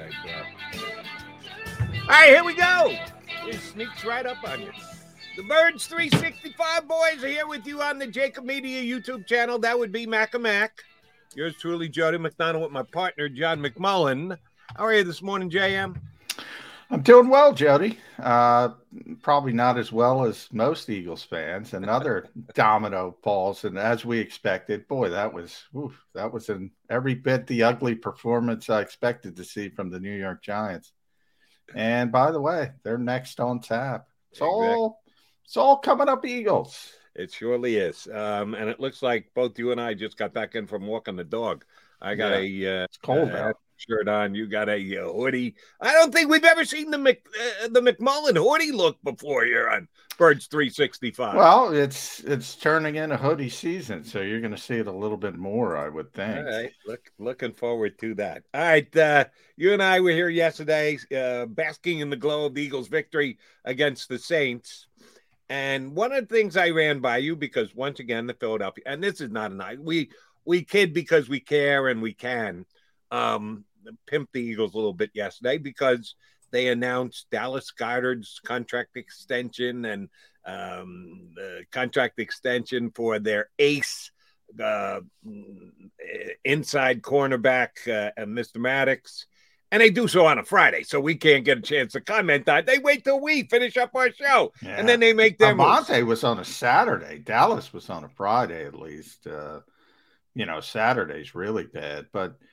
All right, here we go. It sneaks right up on you. The Birds 365 boys are here with you on the JAKIB Media YouTube channel. That would be Mac Mac. Yours truly, Jody McDonald, with my partner, John McMullen. How are you this morning, JM? I'm doing well, Jody. Uh, probably not as well as most Eagles fans. Another domino falls, and as we expected, boy, that was oof, that was in every bit the ugly performance I expected to see from the New York Giants. And by the way, they're next on tap. It's exactly. all it's all coming up, Eagles. It surely is. Um, and it looks like both you and I just got back in from walking the dog. I got yeah. a uh, it's cold uh, out shirt on. You got a uh, hoodie. I don't think we've ever seen the Mc, uh, the McMullen hoodie look before here on Birds 365. Well, it's it's turning into hoodie season, so you're going to see it a little bit more, I would think. All right, look looking forward to that. All right, uh, you and I were here yesterday, uh, basking in the glow of the Eagles' victory against the Saints. And one of the things I ran by you because once again, the Philadelphia, and this is not a night we we kid because we care and we can um, pimp the Eagles a little bit yesterday because they announced Dallas Goedert's contract extension and um, the contract extension for their ace uh, inside cornerback, uh, Mr. Maddox. And they do so on a Friday, so we can't get a chance to comment on it. They wait till we finish up our show, yeah. and then they make their Monte was on a Saturday. Dallas was on a Friday, at least. Uh, you know, Saturday's really bad, but –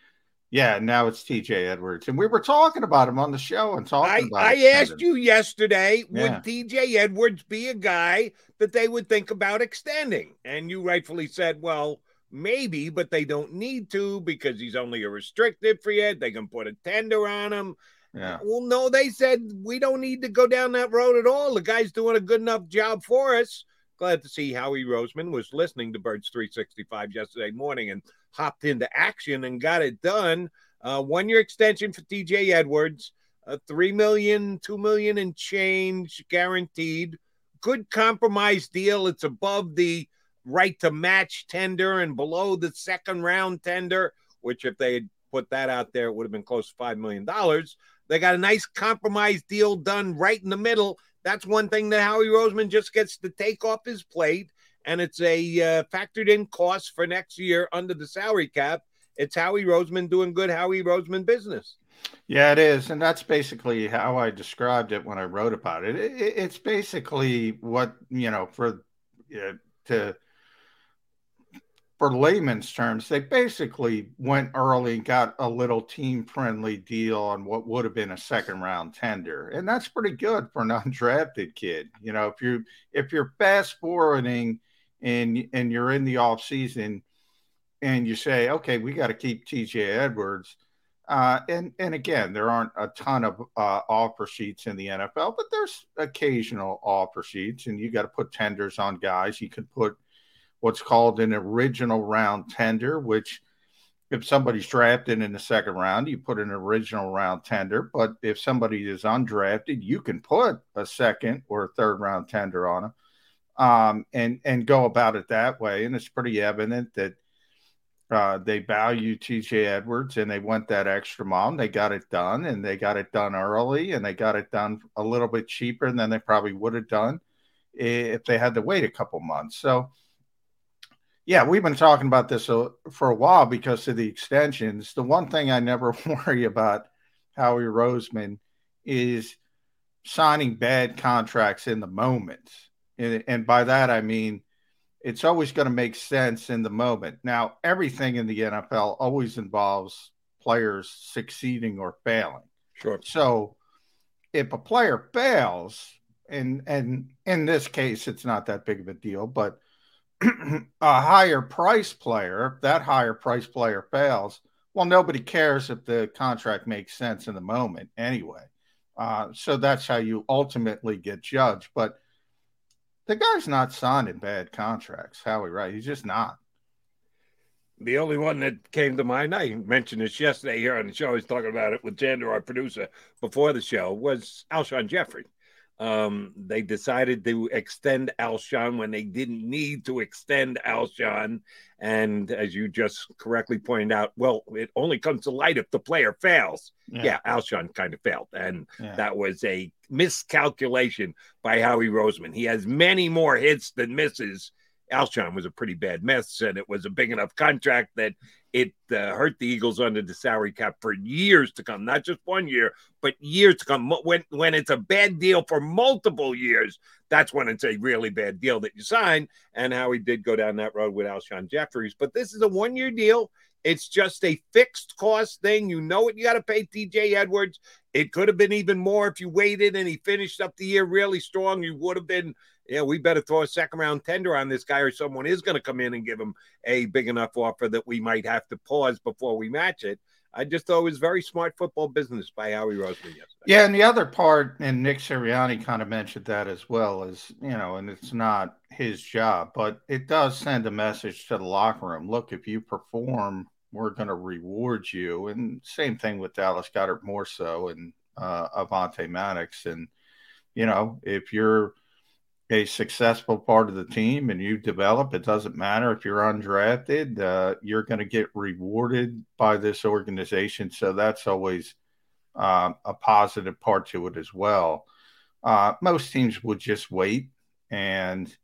yeah, now it's TJ Edwards. And we were talking about him on the show and talking I, about I asked you yesterday, yeah. would TJ Edwards be a guy that they would think about extending? And you rightfully said, well, maybe, but they don't need to because he's only a restricted free agent. They can put a tender on him. Yeah. Well, no, they said we don't need to go down that road at all. The guy's doing a good enough job for us. Glad to see Howie Roseman was listening to Birds 365 yesterday morning and hopped into action and got it done. Uh, one year extension for TJ Edwards, a three million, two million and change guaranteed. Good compromise deal. It's above the right to match tender and below the second round tender, which if they had put that out there, it would have been close to five million dollars. They got a nice compromise deal done right in the middle. That's one thing that Howie Roseman just gets to take off his plate and it's a uh, factored in cost for next year under the salary cap. It's Howie Roseman doing good Howie Roseman business. Yeah, it is, and that's basically how I described it when I wrote about it. it, it it's basically what you know for uh, to for layman's terms, they basically went early and got a little team friendly deal on what would have been a second round tender. And that's pretty good for an undrafted kid. You know, if you if you're fast forwarding and and you're in the off season and you say, okay, we got to keep TJ Edwards. Uh, and and again, there aren't a ton of uh, offer sheets in the NFL, but there's occasional offer sheets, and you got to put tenders on guys. You could put what's called an original round tender, which if somebody's drafted in the second round, you put an original round tender. But if somebody is undrafted, you can put a second or a third round tender on them um, and and go about it that way. And it's pretty evident that uh, they value TJ Edwards and they want that extra mile. They got it done, and they got it done early, and they got it done a little bit cheaper than they probably would have done if they had to wait a couple months. So. Yeah, we've been talking about this for a while because of the extensions. The one thing I never worry about Howie Roseman is signing bad contracts in the moment. And, and by that, I mean, it's always going to make sense in the moment. Now, everything in the NFL always involves players succeeding or failing. Sure. So if a player fails, and and in this case, it's not that big of a deal, but a higher price player, that higher price player fails, Well, nobody cares if the contract makes sense in the moment anyway. Uh, so that's how you ultimately get judged. But the guy's not signing bad contracts, Howie, right? He's just not. The only one that came to mind, I mentioned this yesterday here on the show, I was talking about it with Jander, our producer, before the show, was Alshon Jeffery. Um, they decided to extend Alshon when they didn't need to extend Alshon. And as you just correctly pointed out, well, it only comes to light if the player fails. Yeah, yeah Alshon kind of failed. And yeah. that was a miscalculation by Howie Roseman. He has many more hits than misses. Alshon was a pretty bad miss, and it was a big enough contract that it uh, hurt the Eagles under the salary cap for years to come, not just one year, but years to come. When when it's a bad deal for multiple years, that's when it's a really bad deal that you sign. And how he did go down that road with Alshon Jeffries. But this is a one year deal. It's just a fixed cost thing. You know what you got to pay TJ Edwards. It could have been even more if you waited and he finished up the year really strong. You would have been yeah, we better throw a second round tender on this guy, or someone is going to come in and give him a big enough offer that we might have to pause before we match it. I just thought it was very smart football business by Howie Roseman yesterday. Yeah, and the other part, and Nick Sirianni kind of mentioned that as well, is you know, and it's not his job, but it does send a message to the locker room. Look, if you perform, we're going to reward you. And same thing with Dallas Goedert, more so, and uh, Avonte Maddox, and you know, if you're a successful part of the team and you develop, it doesn't matter if you're undrafted, uh, you're going to get rewarded by this organization. So that's always uh, a positive part to it as well. Uh, most teams would just wait, and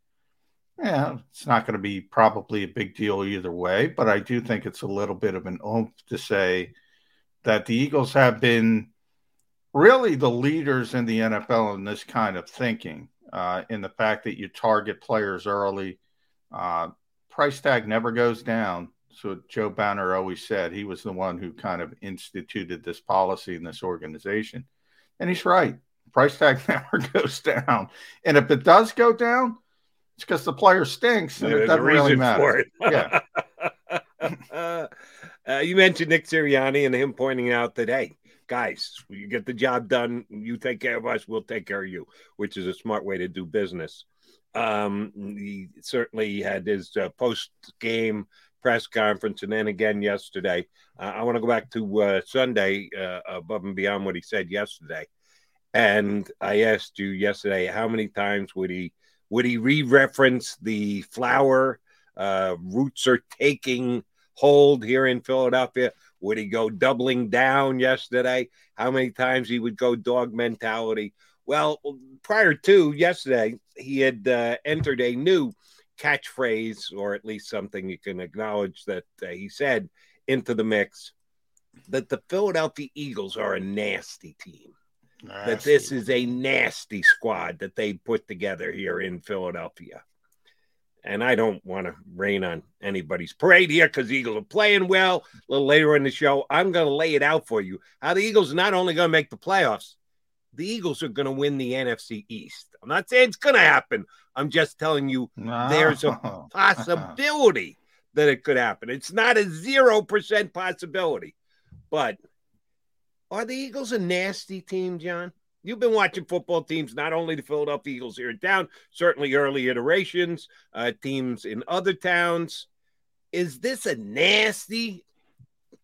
yeah, it's not going to be probably a big deal either way. But I do think it's a little bit of an oomph to say that the Eagles have been really the leaders in the NFL in this kind of thinking uh, in the fact that you target players early. Uh, price tag never goes down. So Joe Banner always said he was the one who kind of instituted this policy in this organization, and he's right. Price tag never goes down, and if it does go down, it's because the player stinks, and There's it doesn't really matter. yeah. uh, you mentioned Nick Sirianni and him pointing out that hey, guys, you get the job done. You take care of us, we'll take care of you, which is a smart way to do business. Um, he certainly had his uh, post game press conference, and then again yesterday. Uh, I want to go back to uh, Sunday, uh, above and beyond what he said yesterday. And I asked you yesterday, how many times would he would he re-reference the flower uh, roots are taking hold here in Philadelphia? Would he go doubling down yesterday? How many times he would go dog mentality? Well, prior to yesterday, he had uh, entered a new catchphrase, or at least something you can acknowledge that uh, he said into the mix that the Philadelphia Eagles are a nasty team. Nasty. That this is a nasty squad that they put together here in Philadelphia and I don't want to rain on anybody's parade here because Eagles are playing well. A little later in the show, I'm going to lay it out for you how the Eagles are not only going to make the playoffs, the Eagles are going to win the NFC East. I'm not saying it's going to happen. I'm just telling you no. there's a possibility that it could happen. It's not a 0% possibility. But are the Eagles a nasty team, John? You've been watching football teams, not only the Philadelphia Eagles here in town, certainly early iterations, uh, teams in other towns. Is this a nasty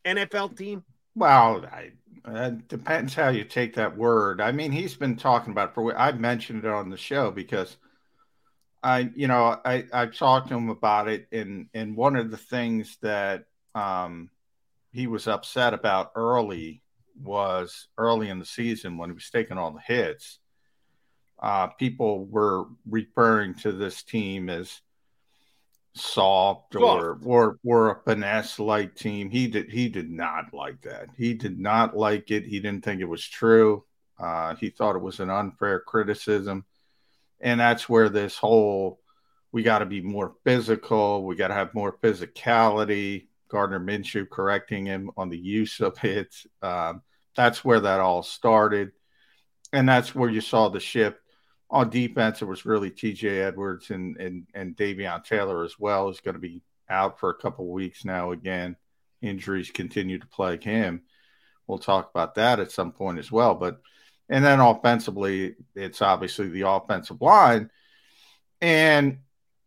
NFL team? Well, I, it depends how you take that word. I mean, he's been talking about for. I've mentioned it on the show because I, you know, I I've talked to him about it, and and one of the things that um, he was upset about early was early in the season when he was taking all the hits. Uh, people were referring to this team as soft or or or a finesse like team. He did he did not like that. He did not like it. He didn't think it was true. Uh, he thought it was an unfair criticism, and that's where this whole we got to be more physical. We got to have more physicality. Gardner Minshew correcting him on the use of it. Um, that's where that all started. And that's where you saw the shift. On defense, it was really TJ Edwards and and and Davion Taylor as well is going to be out for a couple weeks now again. injuries continue to plague him. We'll talk about that at some point as well. But and then offensively, it's obviously the offensive line. And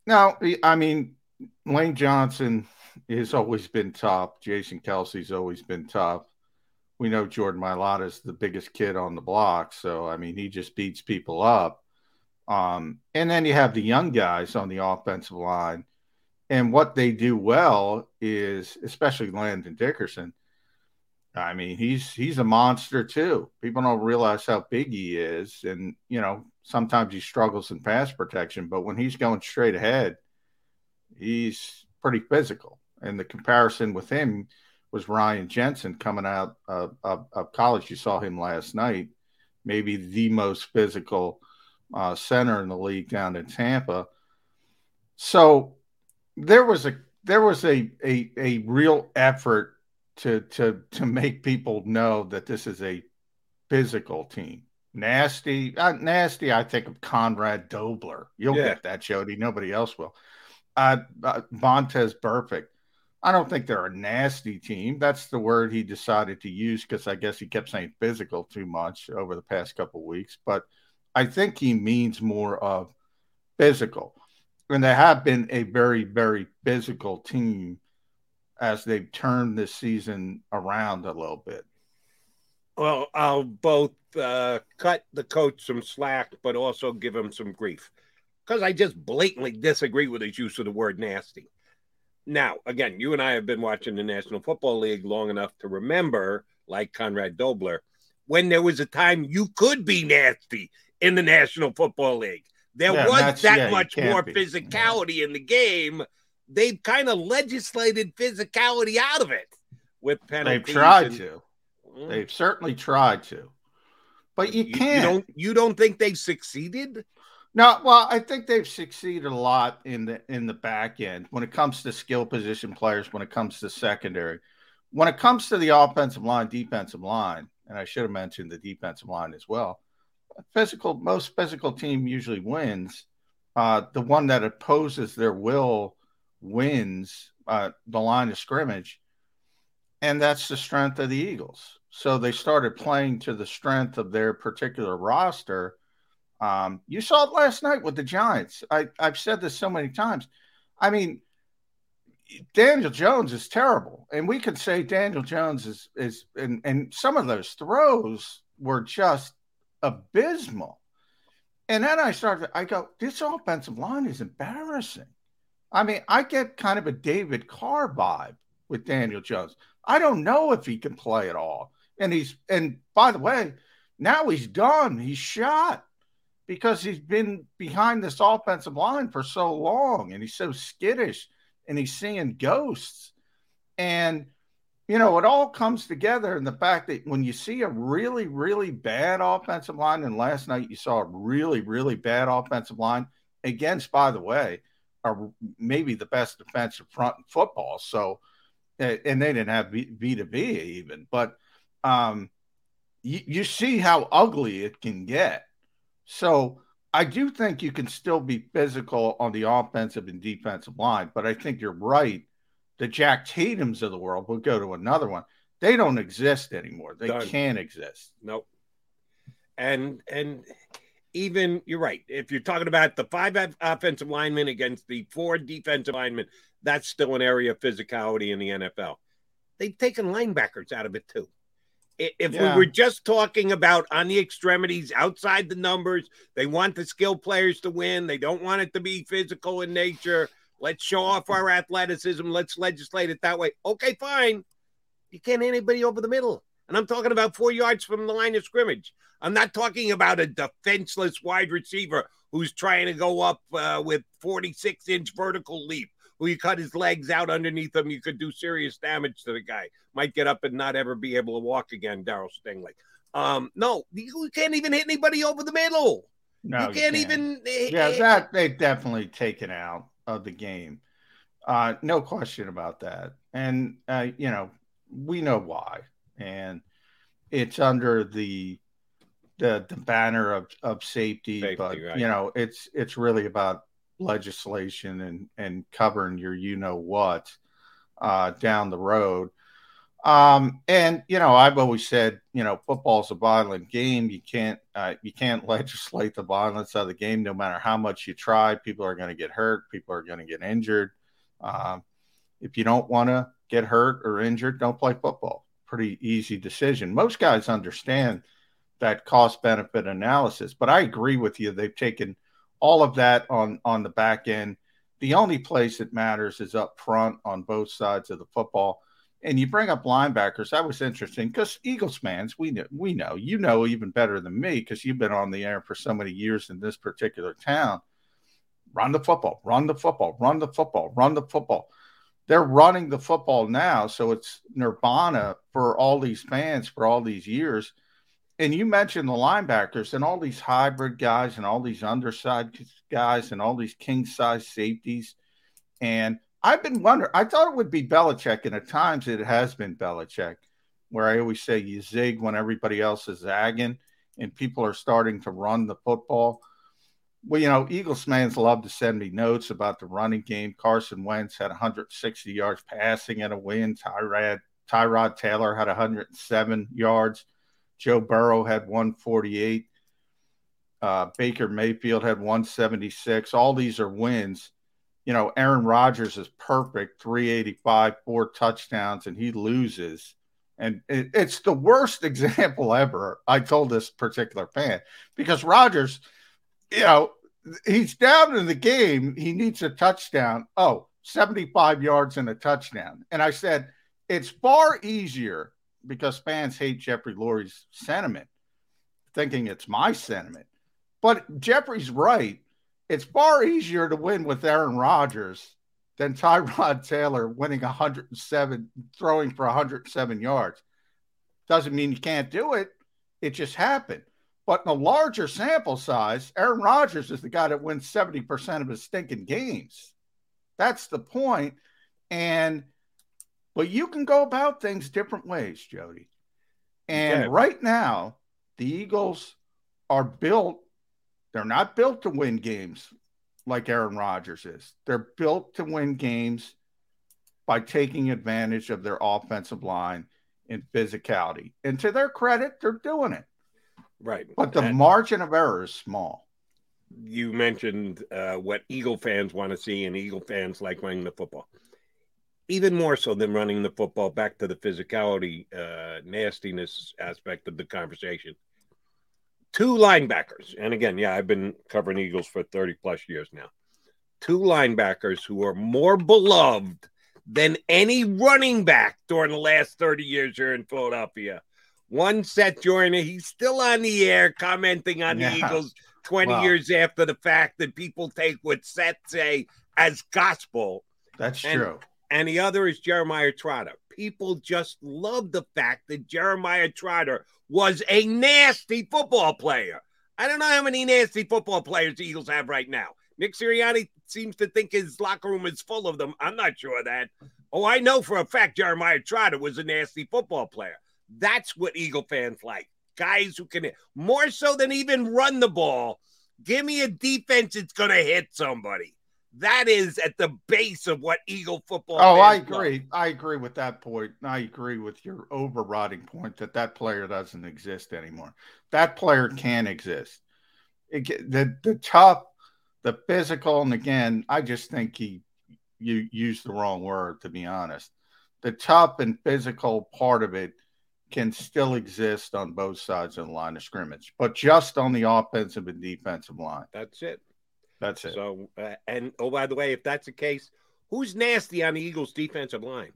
now, I mean, Lane Johnson has always been tough. Jason Kelce's always been tough. We know Jordan Mailata is the biggest kid on the block. So, I mean, he just beats people up. Um, and then you have the young guys on the offensive line. And what they do well is, especially Landon Dickerson, I mean, he's he's a monster too. People don't realize how big he is, and you know sometimes he struggles in pass protection, but when he's going straight ahead, he's pretty physical. And the comparison with him was Ryan Jensen coming out of, of, of college. You saw him last night, maybe the most physical uh, center in the league down in Tampa. So there was a there was a a, a real effort to to to make people know that this is a physical team. Nasty, uh, nasty. I think of Conrad Dobler. You'll yeah. get that, Jody. Nobody else will. Uh, uh, Vontaze Burfict. I don't think they're a nasty team. That's the word he decided to use because I guess he kept saying physical too much over the past couple weeks. But I think he means more of physical. And they have been a very, very physical team as they've turned this season around a little bit. Well, I'll both uh, cut the coach some slack, but also give him some grief because I just blatantly disagree with his use of the word nasty. Now, again, you and I have been watching the National Football League long enough to remember, like Conrad Dobler, when there was a time you could be nasty in the National Football League. There yeah, was that yeah, much more be. physicality yeah. in the game. They've kind of legislated physicality out of it with penalties. They've tried and, to. Mm. They've certainly tried to. But you, can't. You don't you don't think they've succeeded? No, well, I think they've succeeded a lot in the in the back end when it comes to skill position players, when it comes to secondary. When it comes to the offensive line, defensive line, and I should have mentioned the defensive line as well physical, most physical team usually wins. Uh, the one that opposes their will wins uh, the line of scrimmage, and that's the strength of the Eagles. So they started playing to the strength of their particular roster. Um, you saw it last night with the Giants. I, I've said this so many times. I mean, Daniel Jones is terrible, and we could say Daniel Jones is is and and some of those throws were just abysmal. And then I started, I go, this offensive line is embarrassing. I mean, I get kind of a David Carr vibe with Daniel Jones. I don't know if he can play at all. And he's, and by the way, now he's done. He's shot because he's been behind this offensive line for so long and he's so skittish and he's seeing ghosts. And you know, it all comes together in the fact that when you see a really, really bad offensive line, and last night you saw a really, really bad offensive line against, by the way, are maybe the best defensive front in football. So, and they didn't have Vita Vea even, but um, you, you see how ugly it can get. So, I do think you can still be physical on the offensive and defensive line, but I think you're right the Jack Tatums of the world will go to another one. They don't exist anymore. They Done. can't exist. Nope. And and even you're right. If you're talking about the five offensive linemen against the four defensive linemen, that's still an area of physicality in the NFL. They've taken linebackers out of it too. If yeah. we were just talking about on the extremities, outside the numbers, they want the skill players to win. They don't want it to be physical in nature. Let's show off our athleticism. Let's legislate it that way. Okay, fine. You can't hit anybody over the middle. And I'm talking about four yards from the line of scrimmage. I'm not talking about a defenseless wide receiver who's trying to go up uh, with 46 inch vertical leap, who you cut his legs out underneath him. You could do serious damage to the guy. Might get up and not ever be able to walk again, Darryl Stingley. Um, no, you can't even hit anybody over the middle. No, you can't, you can't. even. Yeah, that they've definitely taken out of the game. Uh, no question about that. And, uh, you know, we know why. And it's under the the, the banner of, of safety, safety but right. you know, it's it's really about legislation and and covering your you know what uh, down the road. Um, and you know, I've always said, you know, football's a violent game. You can't uh, you can't legislate the violence out of the game, no matter how much you try. People are going to get hurt. People are going to get injured. Um, if you don't want to get hurt or injured, don't play football. Pretty easy decision. Most guys understand that cost benefit analysis, but I agree with you. They've taken all of that on on the back end. The only place it matters is up front on both sides of the football. And you bring up linebackers. That was interesting because Eagles fans, we know, we know, you know even better than me because you've been on the air for so many years in this particular town. Run the football, run the football, run the football, run the football they're running the football now. So it's nirvana for all these fans for all these years. And you mentioned the linebackers and all these hybrid guys and all these underside guys and all these king size safeties. And I've been wondering, I thought it would be Belichick, and at times it has been Belichick, where I always say you zig when everybody else is zagging and people are starting to run the football. Well, you know, Eagles fans love to send me notes about the running game. Carson Wentz had 160 yards passing in a win. Tyrod, Tyrod Taylor had 107 yards. Joe Burrow had 148. Uh, Baker Mayfield had 176. All these are wins. You know, Aaron Rodgers is perfect, 385, four touchdowns, and he loses. And it, it's the worst example ever. I told this particular fan because Rodgers – you know, he's down in the game. He needs a touchdown. Oh, 75 yards and a touchdown. And I said, it's far easier because fans hate Jeffrey Lurie's sentiment, thinking it's my sentiment. But Jeffrey's right. It's far easier to win with Aaron Rodgers than Tyrod Taylor winning 107, throwing for 107 yards. Doesn't mean you can't do it. It just happened. But in a larger sample size, Aaron Rodgers is the guy that wins 70% of his stinking games. That's the point. And but you can go about things different ways, Jody. And okay. right now, the Eagles are built, they're not built to win games like Aaron Rodgers is. They're built to win games by taking advantage of their offensive line and physicality. And to their credit, they're doing it. Right. But the and margin of error is small. You mentioned uh, what Eagle fans want to see, and Eagle fans like running the football. Even more so than running the football, back to the physicality, uh, nastiness aspect of the conversation. Two linebackers, and again, yeah, I've been covering Eagles for 30 plus years now. Two linebackers who are more beloved than any running back during the last 30 years here in Philadelphia one Seth Joyner. He's still on the air commenting on yeah. the Eagles 20 wow. years after the fact that people take what Seth say as gospel. That's and, true. And the other is Jeremiah Trotter. People just love the fact that Jeremiah Trotter was a nasty football player. I don't know how many nasty football players the Eagles have right now. Nick Sirianni seems to think his locker room is full of them. I'm not sure of that. Oh, I know for a fact Jeremiah Trotter was a nasty football player. That's what Eagle fans like. Guys who can more so than even run the ball. Give me a defense that's going to hit somebody. That is at the base of what Eagle football. Oh, I agree. Love. I agree with that point. I agree with your overriding point that that player doesn't exist anymore. That player mm-hmm. can exist. It, the the tough, the physical, and again, I just think he you used the wrong word to be honest. The tough and physical part of it can still exist on both sides of the line of scrimmage, but just on the offensive and defensive line. That's it. That's it. So, uh, and oh, by the way, if that's the case, who's nasty on the Eagles' defensive line?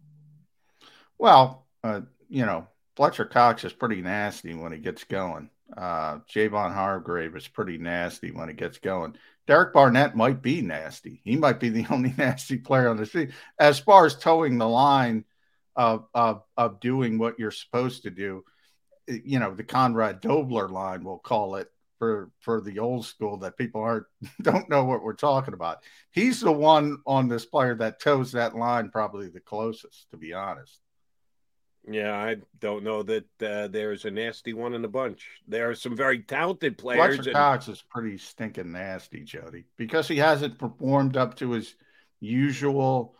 Well, uh, you know, Fletcher Cox is pretty nasty when he gets going. Uh, Javon Hargrave is pretty nasty when he gets going. Derek Barnett might be nasty. He might be the only nasty player on the team. As far as toeing the line, of of of doing what you're supposed to do. You know, the Conrad Dobler line, we'll call it for for the old school that people aren't don't know what we're talking about. He's the one on this player that toes that line probably the closest, to be honest. Yeah, I don't know that uh, there's a nasty one in the bunch. There are some very talented players. Fletcher and... Cox is pretty stinking nasty, Jody, because he hasn't performed up to his usual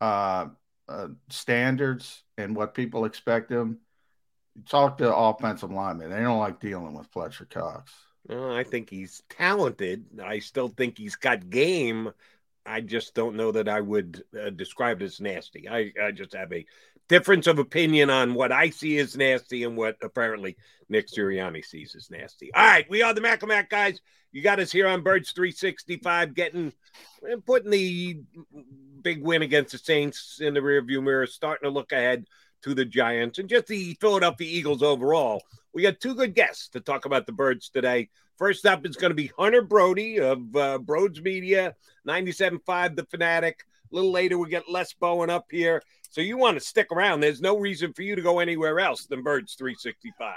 uh, uh, standards and what people expect them. Talk to offensive linemen; they don't like dealing with Fletcher Cox. Well, I think he's talented. I still think he's got game. I just don't know that I would uh, describe it as nasty. I, I just have a difference of opinion on what I see as nasty and what apparently Nick Sirianni sees as nasty. All right, we are the Mac Mac guys. You got us here on Birds 365, getting and putting the big win against the Saints in the rearview mirror, starting to look ahead to the Giants and just the Philadelphia Eagles overall. We got two good guests to talk about the Birds today. First up is going to be Hunter Brody of uh, Broads Media, 97.5 The Fanatic. A little later, we get Les Bowen up here. So you want to stick around. There's no reason for you to go anywhere else than Birds 365.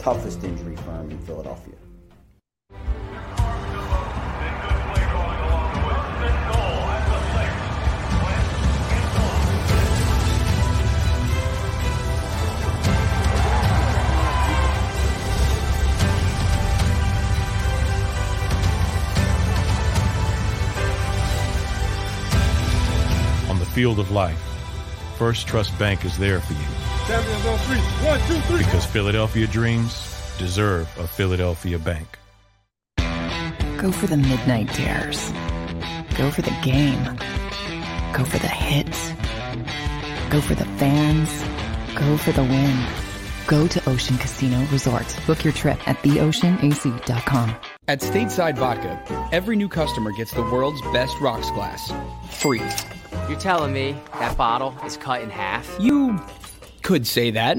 toughest injury firm in Philadelphia. On the field of life, First Trust Bank is there for you Champions on three. One, two, three. Because Philadelphia dreams deserve a Philadelphia bank. Go for the midnight dares. Go for the game. Go for the hits. Go for the fans. Go for the win. Go to Ocean Casino Resort. Book your trip at theoceanac.com. At Stateside Vodka, every new customer gets the world's best rocks glass. Free. You're telling me that bottle is cut in half? You could say that.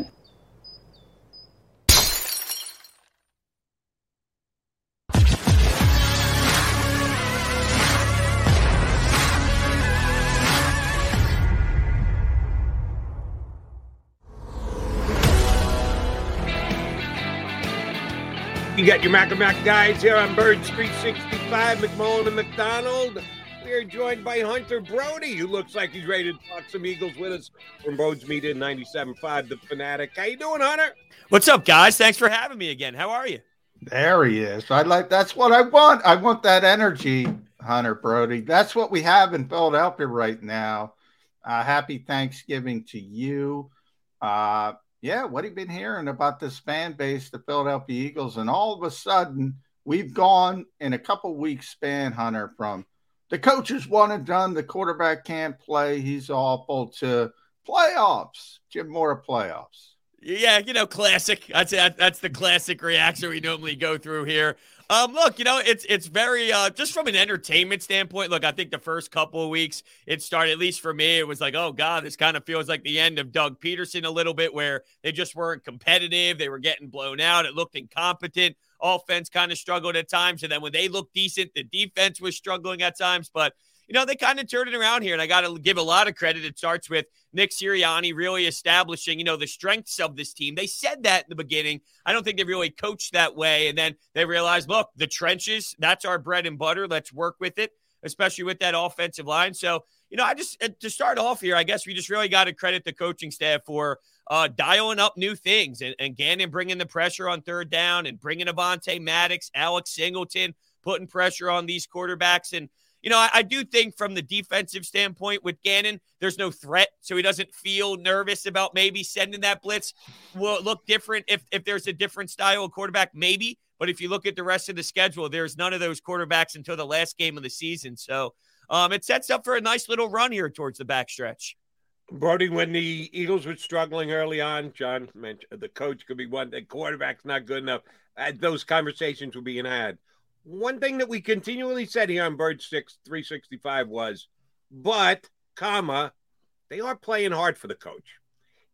You got your Mac and Mac guys here on Bird Street 65, McMullen and McDonald. We are joined by Hunter Brody, who looks like he's ready to talk some Eagles with us from Broads Media 97.5, The Fanatic. How you doing, Hunter? What's up, guys? Thanks for having me again. How are you? There he is. I like that's what I want. I want that energy, Hunter Brody. That's what we have in Philadelphia right now. Uh, happy Thanksgiving to you. Uh, yeah, what have you been hearing about this fan base, the Philadelphia Eagles? And all of a sudden, we've gone in a couple weeks span, Hunter, from the coaches one and done. The quarterback can't play. He's awful. To playoffs, Jim Mora playoffs. Yeah, you know, classic. That's that's the classic reaction we normally go through here. Um, look, you know, it's it's very uh, just from an entertainment standpoint. Look, I think the first couple of weeks it started, at least for me, it was like, oh god, this kind of feels like the end of Doug Pederson a little bit, where they just weren't competitive, they were getting blown out, it looked incompetent offense kind of struggled at times. And then when they looked decent, the defense was struggling at times. But, you know, they kind of turned it around here. And I got to give a lot of credit. It starts with Nick Sirianni really establishing, you know, the strengths of this team. They said that in the beginning. I don't think they really coached that way. And then they realized, look, the trenches, that's our bread and butter. Let's work with it. especially with that offensive line. So, you know, I just, to start off here, I guess we just really got to credit the coaching staff for uh, dialing up new things and, and Gannon bringing the pressure on third down and bringing Avonte Maddox, Alex Singleton, putting pressure on these quarterbacks. And, you know, I, I, do think from the defensive standpoint with Gannon, there's no threat, so he doesn't feel nervous about maybe sending that blitz. Will it look different if if there's a different style of quarterback? Maybe, but if you look at the rest of the schedule, there's none of those quarterbacks until the last game of the season. So um, it sets up for a nice little run here towards the backstretch. Brody, when the Eagles were struggling early on, John mentioned the coach could be one, the quarterback's not good enough. Uh, those conversations were being had one thing that we continually said here on Bird Six 365 was, but, comma, they are playing hard for the coach.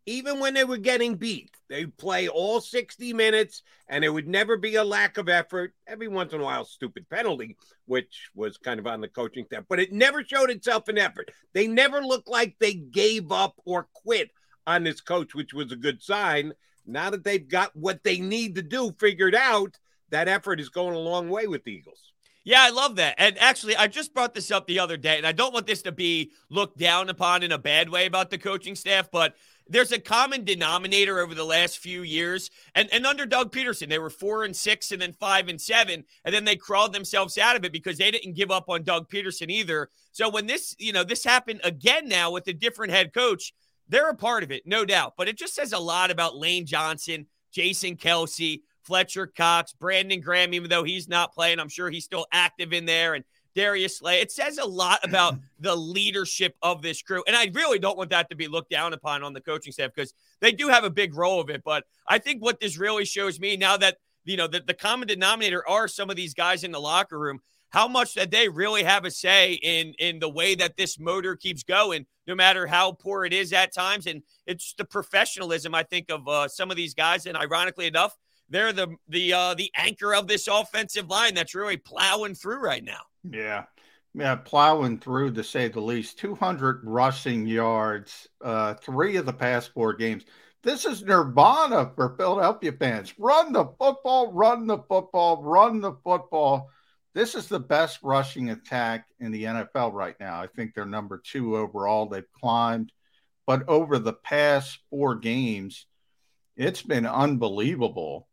Even when they were getting beat, they play all 60 minutes and it would never be a lack of effort. Every once in a while, stupid penalty, which was kind of on the coaching staff, but it never showed itself in effort. They never looked like they gave up or quit on this coach, which was a good sign. Now that they've got what they need to do figured out, that effort is going a long way with the Eagles. Yeah, I love that. And actually, I just brought this up the other day, and I don't want this to be looked down upon in a bad way about the coaching staff, but there's a common denominator over the last few years. And, and under Doug Pederson, they were four and six and then five and seven. And then they crawled themselves out of it because they didn't give up on Doug Pederson either. So when this, you know, this happened again now with a different head coach, they're a part of it, no doubt. But it just says a lot about Lane Johnson, Jason Kelce, Fletcher Cox, Brandon Graham, even though he's not playing, I'm sure he's still active in there. And Darius Slay. It says a lot about the leadership of this crew. And I really don't want that to be looked down upon on the coaching staff because they do have a big role of it. But I think what this really shows me now that, you know, the, the common denominator are some of these guys in the locker room, how much that they really have a say in in the way that this motor keeps going, no matter how poor it is at times. And it's the professionalism, I think, of uh, some of these guys. And ironically enough, they're the the uh, the anchor of this offensive line that's really plowing through right now. Yeah. Yeah, plowing through to say the least. 200 rushing yards, uh, three of the past four games. This is nirvana for Philadelphia fans. Run the football, run the football, run the football. This is the best rushing attack in the NFL right now. I think they're number two overall. They've climbed, but over the past four games, it's been unbelievable.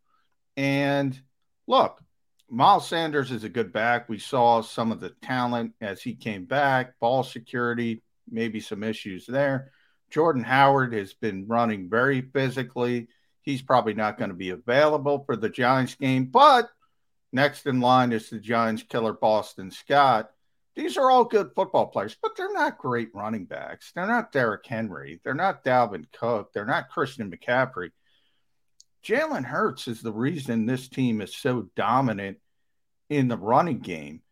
And look, Miles Sanders is a good back. We saw some of the talent as he came back, ball security, maybe some issues there. Jordan Howard has been running very physically. He's probably not going to be available for the Giants game, but next in line is the Giants killer Boston Scott. These are all good football players, but they're not great running backs. They're not Derrick Henry. They're not Dalvin Cook. They're not Christian McCaffrey. Jalen Hurts is the reason this team is so dominant in the running game.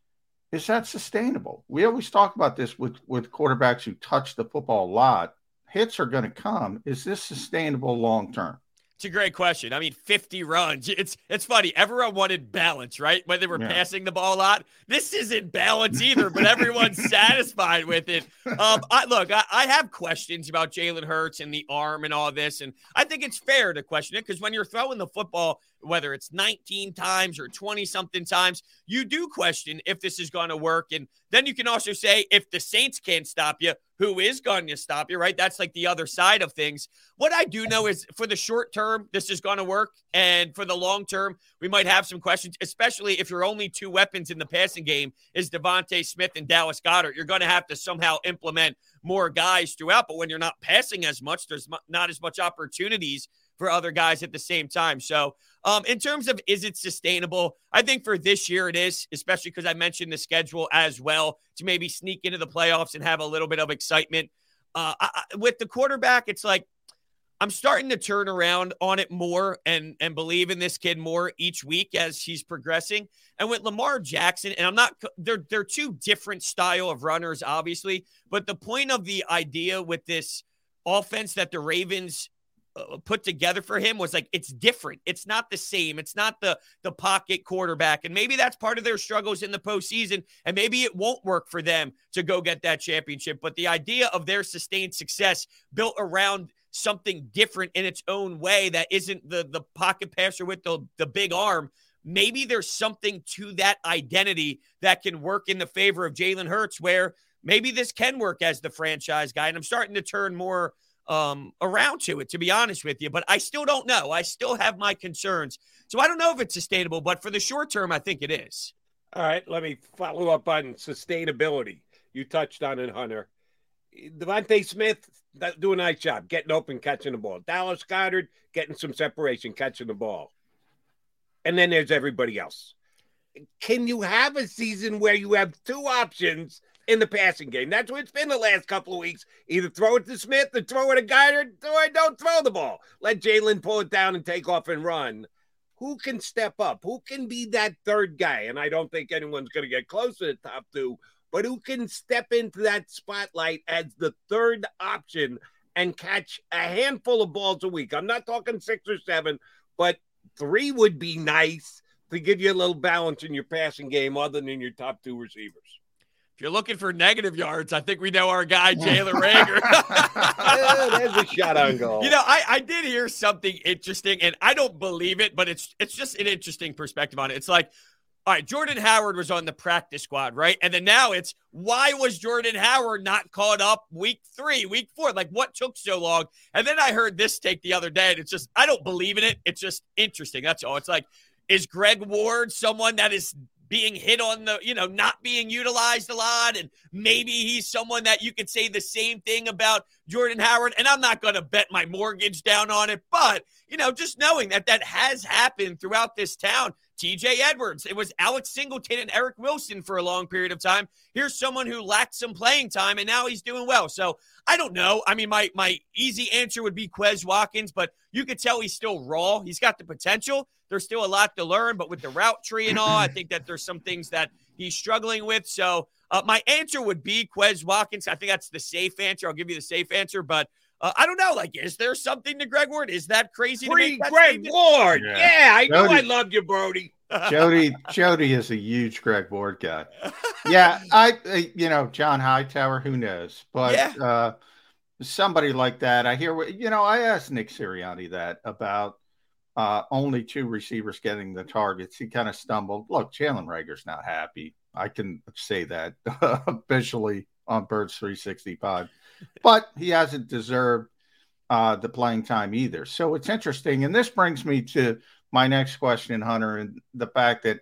Is that sustainable? We always talk about this with, with quarterbacks who touch the football a lot. Hits are going to come. Is this sustainable long term? It's a great question. I mean, 50 runs. It's it's funny. Everyone wanted balance, right? When they were yeah. passing the ball a lot. This isn't balance either, but everyone's satisfied with it. Um, I, look, I, I have questions about Jalen Hurts and the arm and all this, and I think it's fair to question it because when you're throwing the football whether it's 19 times or 20 something times, you do question if this is going to work. And then you can also say, if the Saints can't stop you, who is going to stop you, right? That's like the other side of things. What I do know is for the short term, this is going to work. And for the long term, we might have some questions, especially if your only two weapons in the passing game is DeVonta Smith and Dallas Goedert. You're going to have to somehow implement more guys throughout. But when you're not passing as much, there's not as much opportunities for other guys at the same time. So, um, in terms of is it sustainable, I think for this year it is, especially because I mentioned the schedule as well to maybe sneak into the playoffs and have a little bit of excitement. Uh, I, with the quarterback, it's like I'm starting to turn around on it more and and believe in this kid more each week as he's progressing. And with Lamar Jackson, and I'm not they're they're two different style of runners, obviously, but the point of the idea with this offense that the Ravens uh, put together for him was like it's different. It's not the same. It's not the the pocket quarterback, and maybe that's part of their struggles in the postseason. And maybe it won't work for them to go get that championship. But the idea of their sustained success built around something different in its own way that isn't the the pocket passer with the the big arm maybe there's something to that identity that can work in the favor of Jalen Hurts, where maybe this can work as the franchise guy. And I'm starting to turn more um, around to it, to be honest with you. But I still don't know. I still have my concerns. So I don't know if it's sustainable, but for the short term, I think it is. All right, let me follow up on sustainability. You touched on it, Hunter. DeVonta Smith do a nice job getting open, catching the ball. Dallas Goedert getting some separation, catching the ball. And then there's everybody else. Can you have a season where you have two options in the passing game? That's what it's been the last couple of weeks. Either throw it to Smith or throw it to Goedert, or don't throw the ball. Let Jalen pull it down and take off and run. Who can step up? Who can be that third guy? And I don't think anyone's going to get close to the top two but who can step into that spotlight as the third option and catch a handful of balls a week. I'm not talking six or seven, but three would be nice to give you a little balance in your passing game other than your top two receivers. If you're looking for negative yards, I think we know our guy, Jalen Reagor. yeah, there's a shot on goal. You know, I, I did hear something interesting, and I don't believe it, but it's it's just an interesting perspective on it. It's like all right, Jordan Howard was on the practice squad, right? And then now it's why was Jordan Howard not caught up week three, week four? Like what took so long? And then I heard this take the other day, and it's just, I don't believe in it. It's just interesting. That's all. It's like, is Greg Ward someone that is being hit on the, you know, not being utilized a lot? And maybe he's someone that you could say the same thing about Jordan Howard. And I'm not going to bet my mortgage down on it, but, you know, just knowing that that has happened throughout this town TJ Edwards. It was Alex Singleton and Eric Wilson for a long period of time. Here's someone who lacked some playing time and now he's doing well. So I don't know. I mean, my my easy answer would be Quez Watkins, but you could tell he's still raw. He's got the potential. There's still a lot to learn, but with the route tree and all, I think that there's some things that he's struggling with. So uh, my answer would be Quez Watkins. I think that's the safe answer. I'll give you the safe answer, but uh, I don't know. Like, is there something to Greg Ward? Is that crazy? Free Greg statement? Ward. Yeah, yeah I Jody, know I loved you, Brody. Jody, Jody is a huge Greg Ward guy. Yeah, I, you know, John Hightower, who knows? But yeah. uh, somebody like that, I hear. You know, I asked Nick Sirianni that about uh, only two receivers getting the targets. He kind of stumbled. Look, Jalen Reagor's not happy. I can say that officially on Birds 365 but he hasn't deserved uh, the playing time either. So it's interesting. And this brings me to my next question, Hunter, and the fact that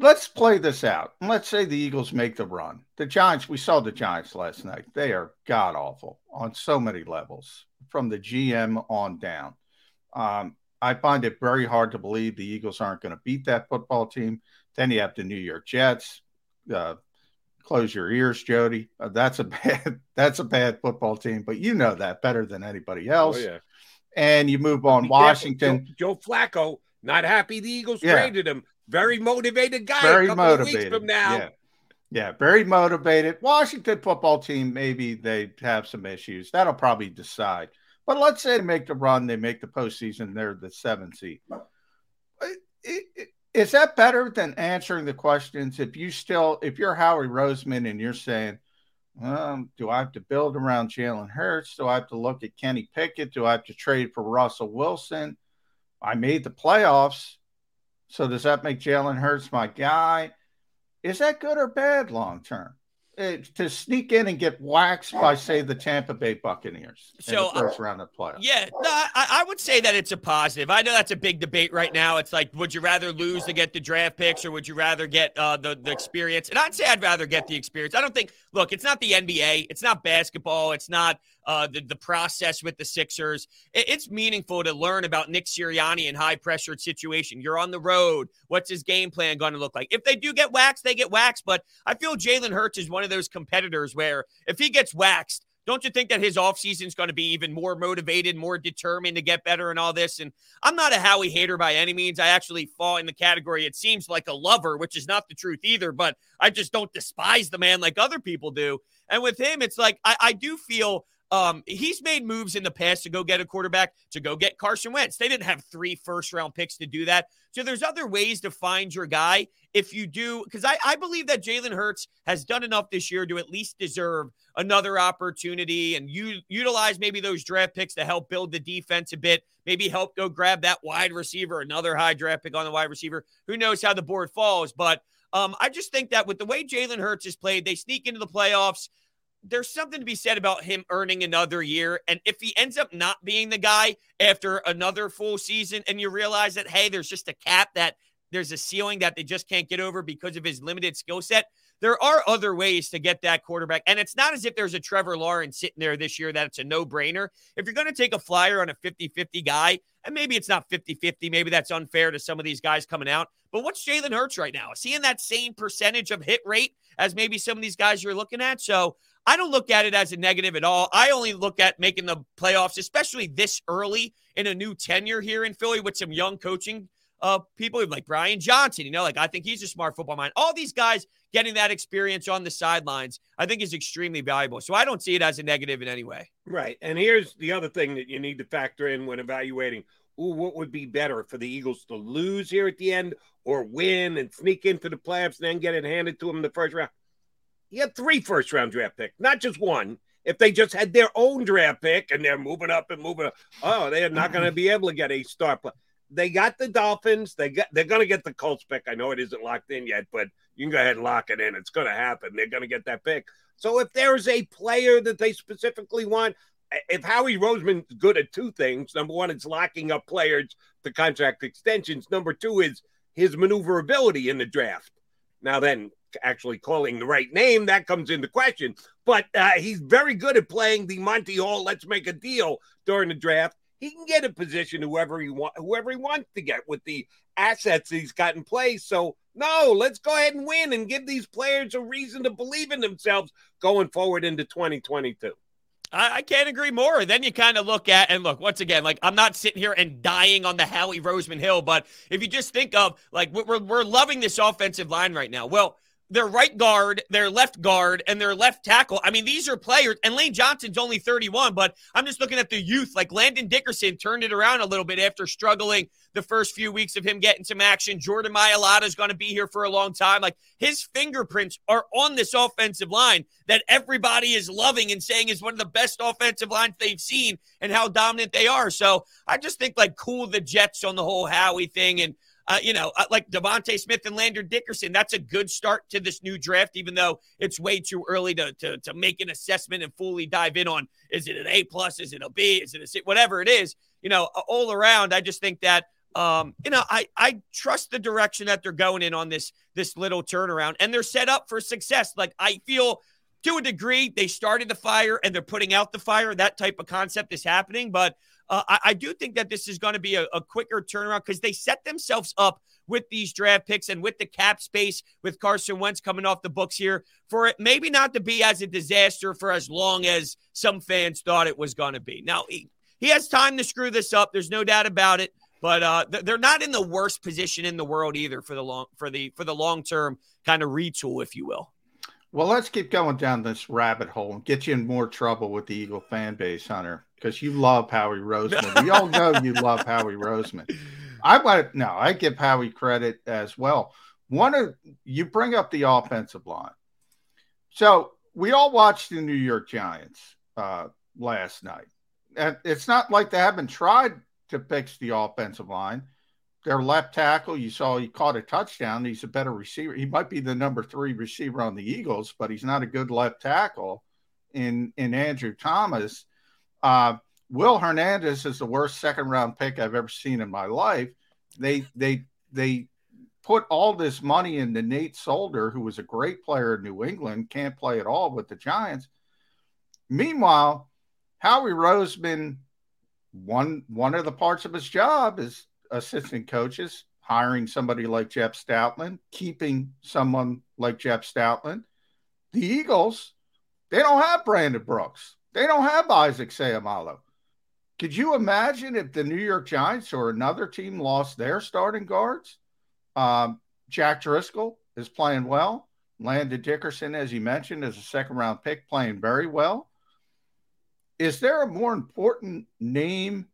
let's play this out. Let's say the Eagles make the run. The Giants, we saw the Giants last night. They are god awful on so many levels, from the GM on down. Um, I find it very hard to believe the Eagles aren't going to beat that football team. Then you have the New York Jets, uh, close your ears, Jody. Uh, that's a bad that's a bad football team, but you know that better than anybody oh, else. Oh, yeah. And you move on. Washington. Joe, Joe, Flacco not happy the Eagles yeah. traded him. Very motivated guy. Very motivated. from now. Yeah. yeah, very motivated. Washington football team. Maybe they have some issues. That'll probably decide. But let's say they make the run, they make the postseason. They're the seventh seed. Is that better than answering the questions? If you still, if you're Howie Roseman and you're saying, um, do I have to build around Jalen Hurts? Do I have to look at Kenny Pickett? Do I have to trade for Russell Wilson? I made the playoffs. So does that make Jalen Hurts my guy? Is that good or bad long term? To sneak in and get waxed by, say, the Tampa Bay Buccaneers so, first uh, round of playoffs. Yeah, no, I, I, would say that it's a positive. I know that's a big debate right now. It's like, would you rather lose to get the draft picks, or would you rather get uh, the the experience? And I'd say I'd rather get the experience. I don't think. Look, it's not the NBA. It's not basketball. It's not uh, the the process with the Sixers. It, it's meaningful to learn about Nick Sirianni in high pressured situation. You're on the road. What's his game plan going to look like? If they do get waxed, they get waxed. But I feel Jalen Hurts is one of those competitors where if he gets waxed, don't you think that his offseason is going to be even more motivated, more determined to get better and all this? And I'm not a Howie hater by any means. I actually fall in the category, it seems like a lover, which is not the truth either, but I just don't despise the man like other people do. And with him, it's like I, I do feel um, he's made moves in the past to go get a quarterback, to go get Carson Wentz. They didn't have three first round picks to do that. So there's other ways to find your guy if you do, because I, I believe that Jalen Hurts has done enough this year to at least deserve another opportunity and you utilize maybe those draft picks to help build the defense a bit, maybe help go grab that wide receiver, another high draft pick on the wide receiver. Who knows how the board falls? But um, I just think that with the way Jalen Hurts has played, they sneak into the playoffs there's something to be said about him earning another year. And if he ends up not being the guy after another full season, and you realize that, hey, there's just a cap that there's a ceiling that they just can't get over because of his limited skill set, there are other ways to get that quarterback. And it's not as if there's a Trevor Lawrence sitting there this year that it's a no brainer. If you're going to take a flyer on a 50 50 guy, and maybe it's not 50 50, maybe that's unfair to some of these guys coming out. But what's Jalen Hurts right now? Is he in that same percentage of hit rate as maybe some of these guys you're looking at? So I don't look at it as a negative at all. I only look at making the playoffs, especially this early in a new tenure here in Philly with some young coaching uh, people like Brian Johnson. You know, like I think he's a smart football mind. All these guys getting that experience on the sidelines, I think is extremely valuable. So I don't see it as a negative in any way. Right. And here's the other thing that you need to factor in when evaluating ooh, what would be better for the Eagles to lose here at the end or win and sneak into the playoffs and then get it handed to them in the first round? You had three first round draft picks, not just one. If they just had their own draft pick and they're moving up and moving up, oh, they're not going to mm-hmm. be able to get a star player. They got the Dolphins. They got they're going to get the Colts pick. I know it isn't locked in yet, but you can go ahead and lock it in. It's going to happen. They're going to get that pick. So if there's a player that they specifically want, if Howie Roseman's good at two things, number one, it's locking up players to contract extensions. Number two is his maneuverability in the draft. Now then, actually calling the right name, that comes into question. But uh, he's very good at playing the Monty Hall, let's make a deal during the draft. He can get a position whoever he want, whoever he wants to get with the assets he's got in place. So no, let's go ahead and win and give these players a reason to believe in themselves going forward into 2022. I, I can't agree more. Then you kind of look at and look once again, like I'm not sitting here and dying on the Howie Roseman hill, but if you just think of like we're we're loving this offensive line right now. Well, their right guard, their left guard, and their left tackle. I mean, these are players, and Lane Johnson's only 31, but I'm just looking at the youth. Like Landon Dickerson turned it around a little bit after struggling the first few weeks of him getting some action. Jordan Mailata is going to be here for a long time. Like his fingerprints are on this offensive line that everybody is loving and saying is one of the best offensive lines they've seen and how dominant they are. So I just think like cool the Jets on the whole Howie thing and uh, you know, uh, like DeVonta Smith and Landon Dickerson. That's a good start to this new draft, even though it's way too early to, to, to make an assessment and fully dive in on is it an A plus, is it a B, is it a C, whatever it is. You know, all around, I just think that um, you know, I I trust the direction that they're going in on this this little turnaround, and they're set up for success. Like I feel to a degree, they started the fire and they're putting out the fire. That type of concept is happening, but uh, I, I, do think that this is going to be a, a quicker turnaround because they set themselves up with these draft picks and with the cap space with Carson Wentz coming off the books here for it maybe not to be as a disaster for as long as some fans thought it was going to be. Now, he, he has time to screw this up. There's no doubt about it. But uh, they're not in the worst position in the world either for the long for the for the long term kind of retool, if you will. Well, let's keep going down this rabbit hole and get you in more trouble with the Eagle fan base, Hunter, because you love Howie Roseman. we all know you love Howie Roseman. I want to no, I give Howie credit as well. One of you bring up the offensive line. So we all watched the New York Giants uh, last night, and it's not like they haven't tried to fix the offensive line their left tackle, you saw he caught a touchdown. He's a better receiver. He might be the number three receiver on the Eagles, but he's not a good left tackle in in Andrew Thomas. Uh, Will Hernandez is the worst second round pick I've ever seen in my life. They they they put all this money into Nate Solder, who was a great player in New England, can't play at all with the Giants. Meanwhile, Howie Roseman, one one of the parts of his job is assistant coaches, hiring somebody like Jeff Stoutland, keeping someone like Jeff Stoutland. The Eagles, they don't have Brandon Brooks. They don't have Isaac Seumalo. Could you imagine if the New York Giants or another team lost their starting guards? Um, Jack Driscoll is playing well. Landon Dickerson, as you mentioned, is a second round pick, playing very well. is there a more important name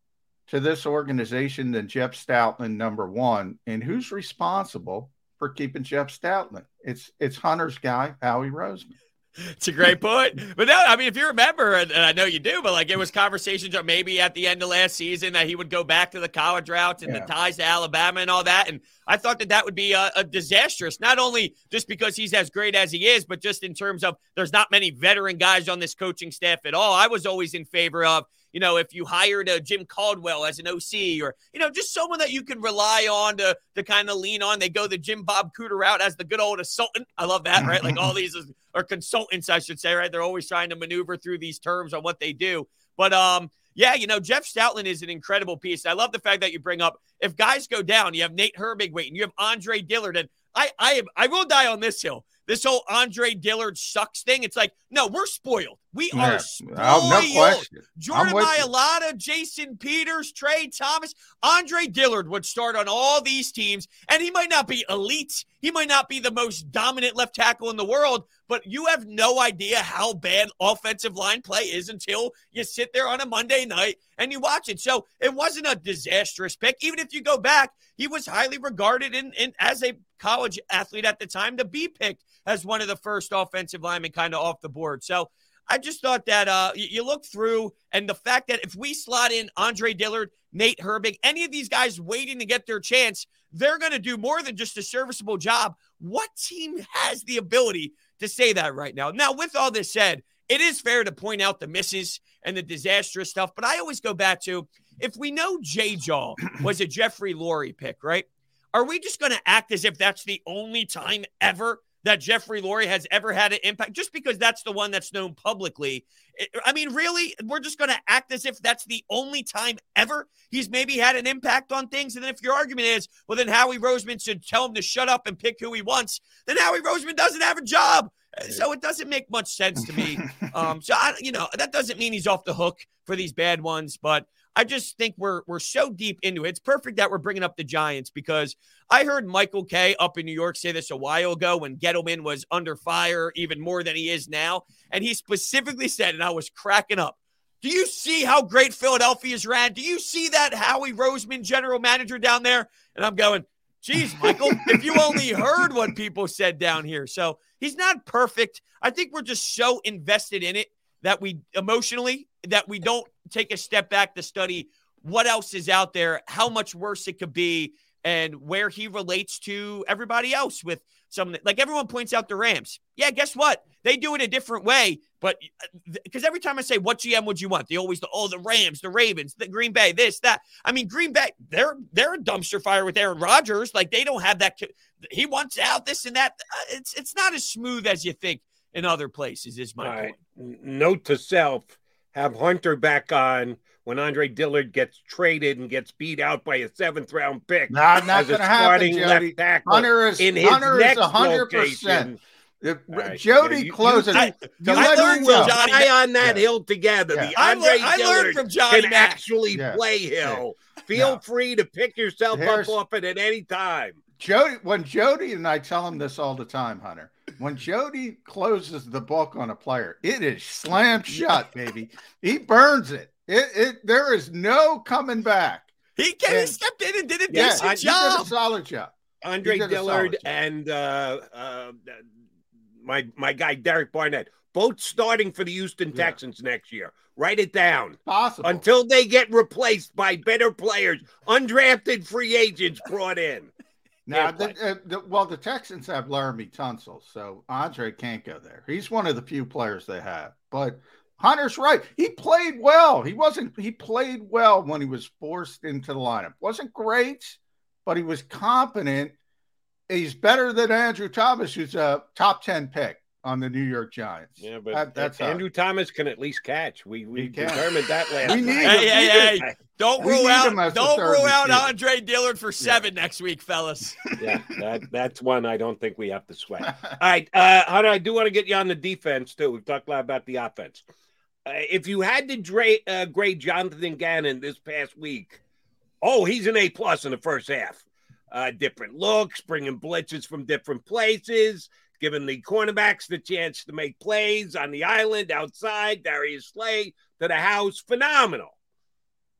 to this organization than Jeff Stoutland, number one? And who's responsible for keeping Jeff Stoutland? It's it's Hunter's guy, Howie Roseman. It's a great point. But no, I mean, if you remember, and, and, I know you do, but like it was conversations or maybe at the end of last season that he would go back to the college routes and yeah. the ties to Alabama and all that. And I thought that that would be a, a, disastrous, not only just because he's as great as he is, but just in terms of there's not many veteran guys on this coaching staff at all. I was always in favor of you know, if you hired a Jim Caldwell as an OC or, you know, just someone that you can rely on to, to kind of lean on. They go the Jim Bob Cooter route as the good old consultant. I love that, right? like all these are consultants, I should say, right? They're always trying to maneuver through these terms on what they do. But, um, yeah, you know, Jeff Stoutland is an incredible piece. I love the fact that you bring up if guys go down, you have Nate Herbig waiting, you have Andre Dillard, and I I am I will die on this hill this whole Andre Dillard sucks thing. It's like, no, we're spoiled. We yeah. are spoiled. No question. Jordan Mailata, Jason Peters, Trey Thomas, Andre Dillard would start on all these teams, and he might not be elite. He might not be the most dominant left tackle in the world, but you have no idea how bad offensive line play is until you sit there on a Monday night and you watch it. So it wasn't a disastrous pick. Even if you go back, he was highly regarded in, in as a college athlete at the time to be picked as one of the first offensive linemen kind of off the board. So I just thought that uh, you, you, look through and the fact that if we slot in Andre Dillard, Nate Herbig, any of these guys waiting to get their chance, they're going to do more than just a serviceable job. What team has the ability to say that right now? Now, with all this said, it is fair to point out the misses and the disastrous stuff, but I always go back to if we know Jay Jaw was a Jeffrey Lurie pick, right? Are we just going to act as if that's the only time ever that Jeffrey Lurie has ever had an impact just because that's the one that's known publicly. I mean, really, we're just going to act as if that's the only time ever he's maybe had an impact on things. And then if your argument is, well, then Howie Roseman should tell him to shut up and pick who he wants, then Howie Roseman doesn't have a job. So it doesn't make much sense to me. um, so I, you know, that doesn't mean he's off the hook for these bad ones, but I just think we're we're so deep into it. It's perfect that we're bringing up the Giants because I heard Michael Kay up in New York say this a while ago when Gettleman was under fire even more than he is now, and he specifically said, and I was cracking up. Do you see how great Philadelphia's ran? Do you see that Howie Roseman, general manager down there? And I'm going, geez, Michael, if you only heard what people said down here. So he's not perfect. I think we're just so invested in it that we emotionally that we don't take a step back to study what else is out there, how much worse it could be, and where he relates to everybody else with some like everyone points out the Rams. Yeah, guess what? They do it a different way, but because every time I say what GM would you want, they always the oh the Rams, the Ravens, the Green Bay, this that. I mean Green Bay, they're they're a dumpster fire with Aaron Rodgers. Like they don't have that. He wants out this and that. Uh, it's it's not as smooth as you think in other places. Is my point. Note to self: have Hunter back on when Andre Dillard gets traded and gets beat out by a seventh round pick. Nah, not going to happen, Jody. Hunter is in his Hunter next is hundred percent. Right. Jody yeah, closes. You, I, you I learned from Johnny. Die on that yeah. hill together. Yeah. The Andre I, Dillard learned from Johnny can Mack. actually play hill. Feel no. free to pick yourself Here's, up off it at any time. Jody, when Jody and I tell him this all the time, Hunter, when Jody closes the book on a player, it is slam shut, baby. he burns it. It, it there is no coming back. He, and, he stepped in and did a yeah, decent job. He did a solid job. Andre Dillard and uh, uh, my my guy Derek Barnett, both starting for the Houston Texans yeah. next year. Write it down. Possible. Until they get replaced by better players, undrafted free agents brought in. Now, the, uh, the, well, the Texans have Laremy Tunsil, so Andre can't go there. He's one of the few players they have. But Hunter's right. He played well. He wasn't. He played well when he was forced into the lineup. wasn't great, but he was competent. He's better than Andrew Thomas, who's a top ten pick on the New York Giants. Yeah, but that, that's Andrew how. Thomas can at least catch. We we determined that last. we need hey, hey, hey, Don't rule out don't rule out Andre Dillard for seven yeah. next week, fellas. yeah, that that's one I don't think we have to sweat. All right, uh, Hunter, I do want to get you on the defense too. We've talked a lot about the offense. Uh, if you had to dra- uh, grade Jonathan Gannon this past week, oh, he's an A plus in the first half. Uh, different looks, bringing blitzes from different places giving the cornerbacks the chance to make plays on the island, outside, Darius Slay to the house. Phenomenal.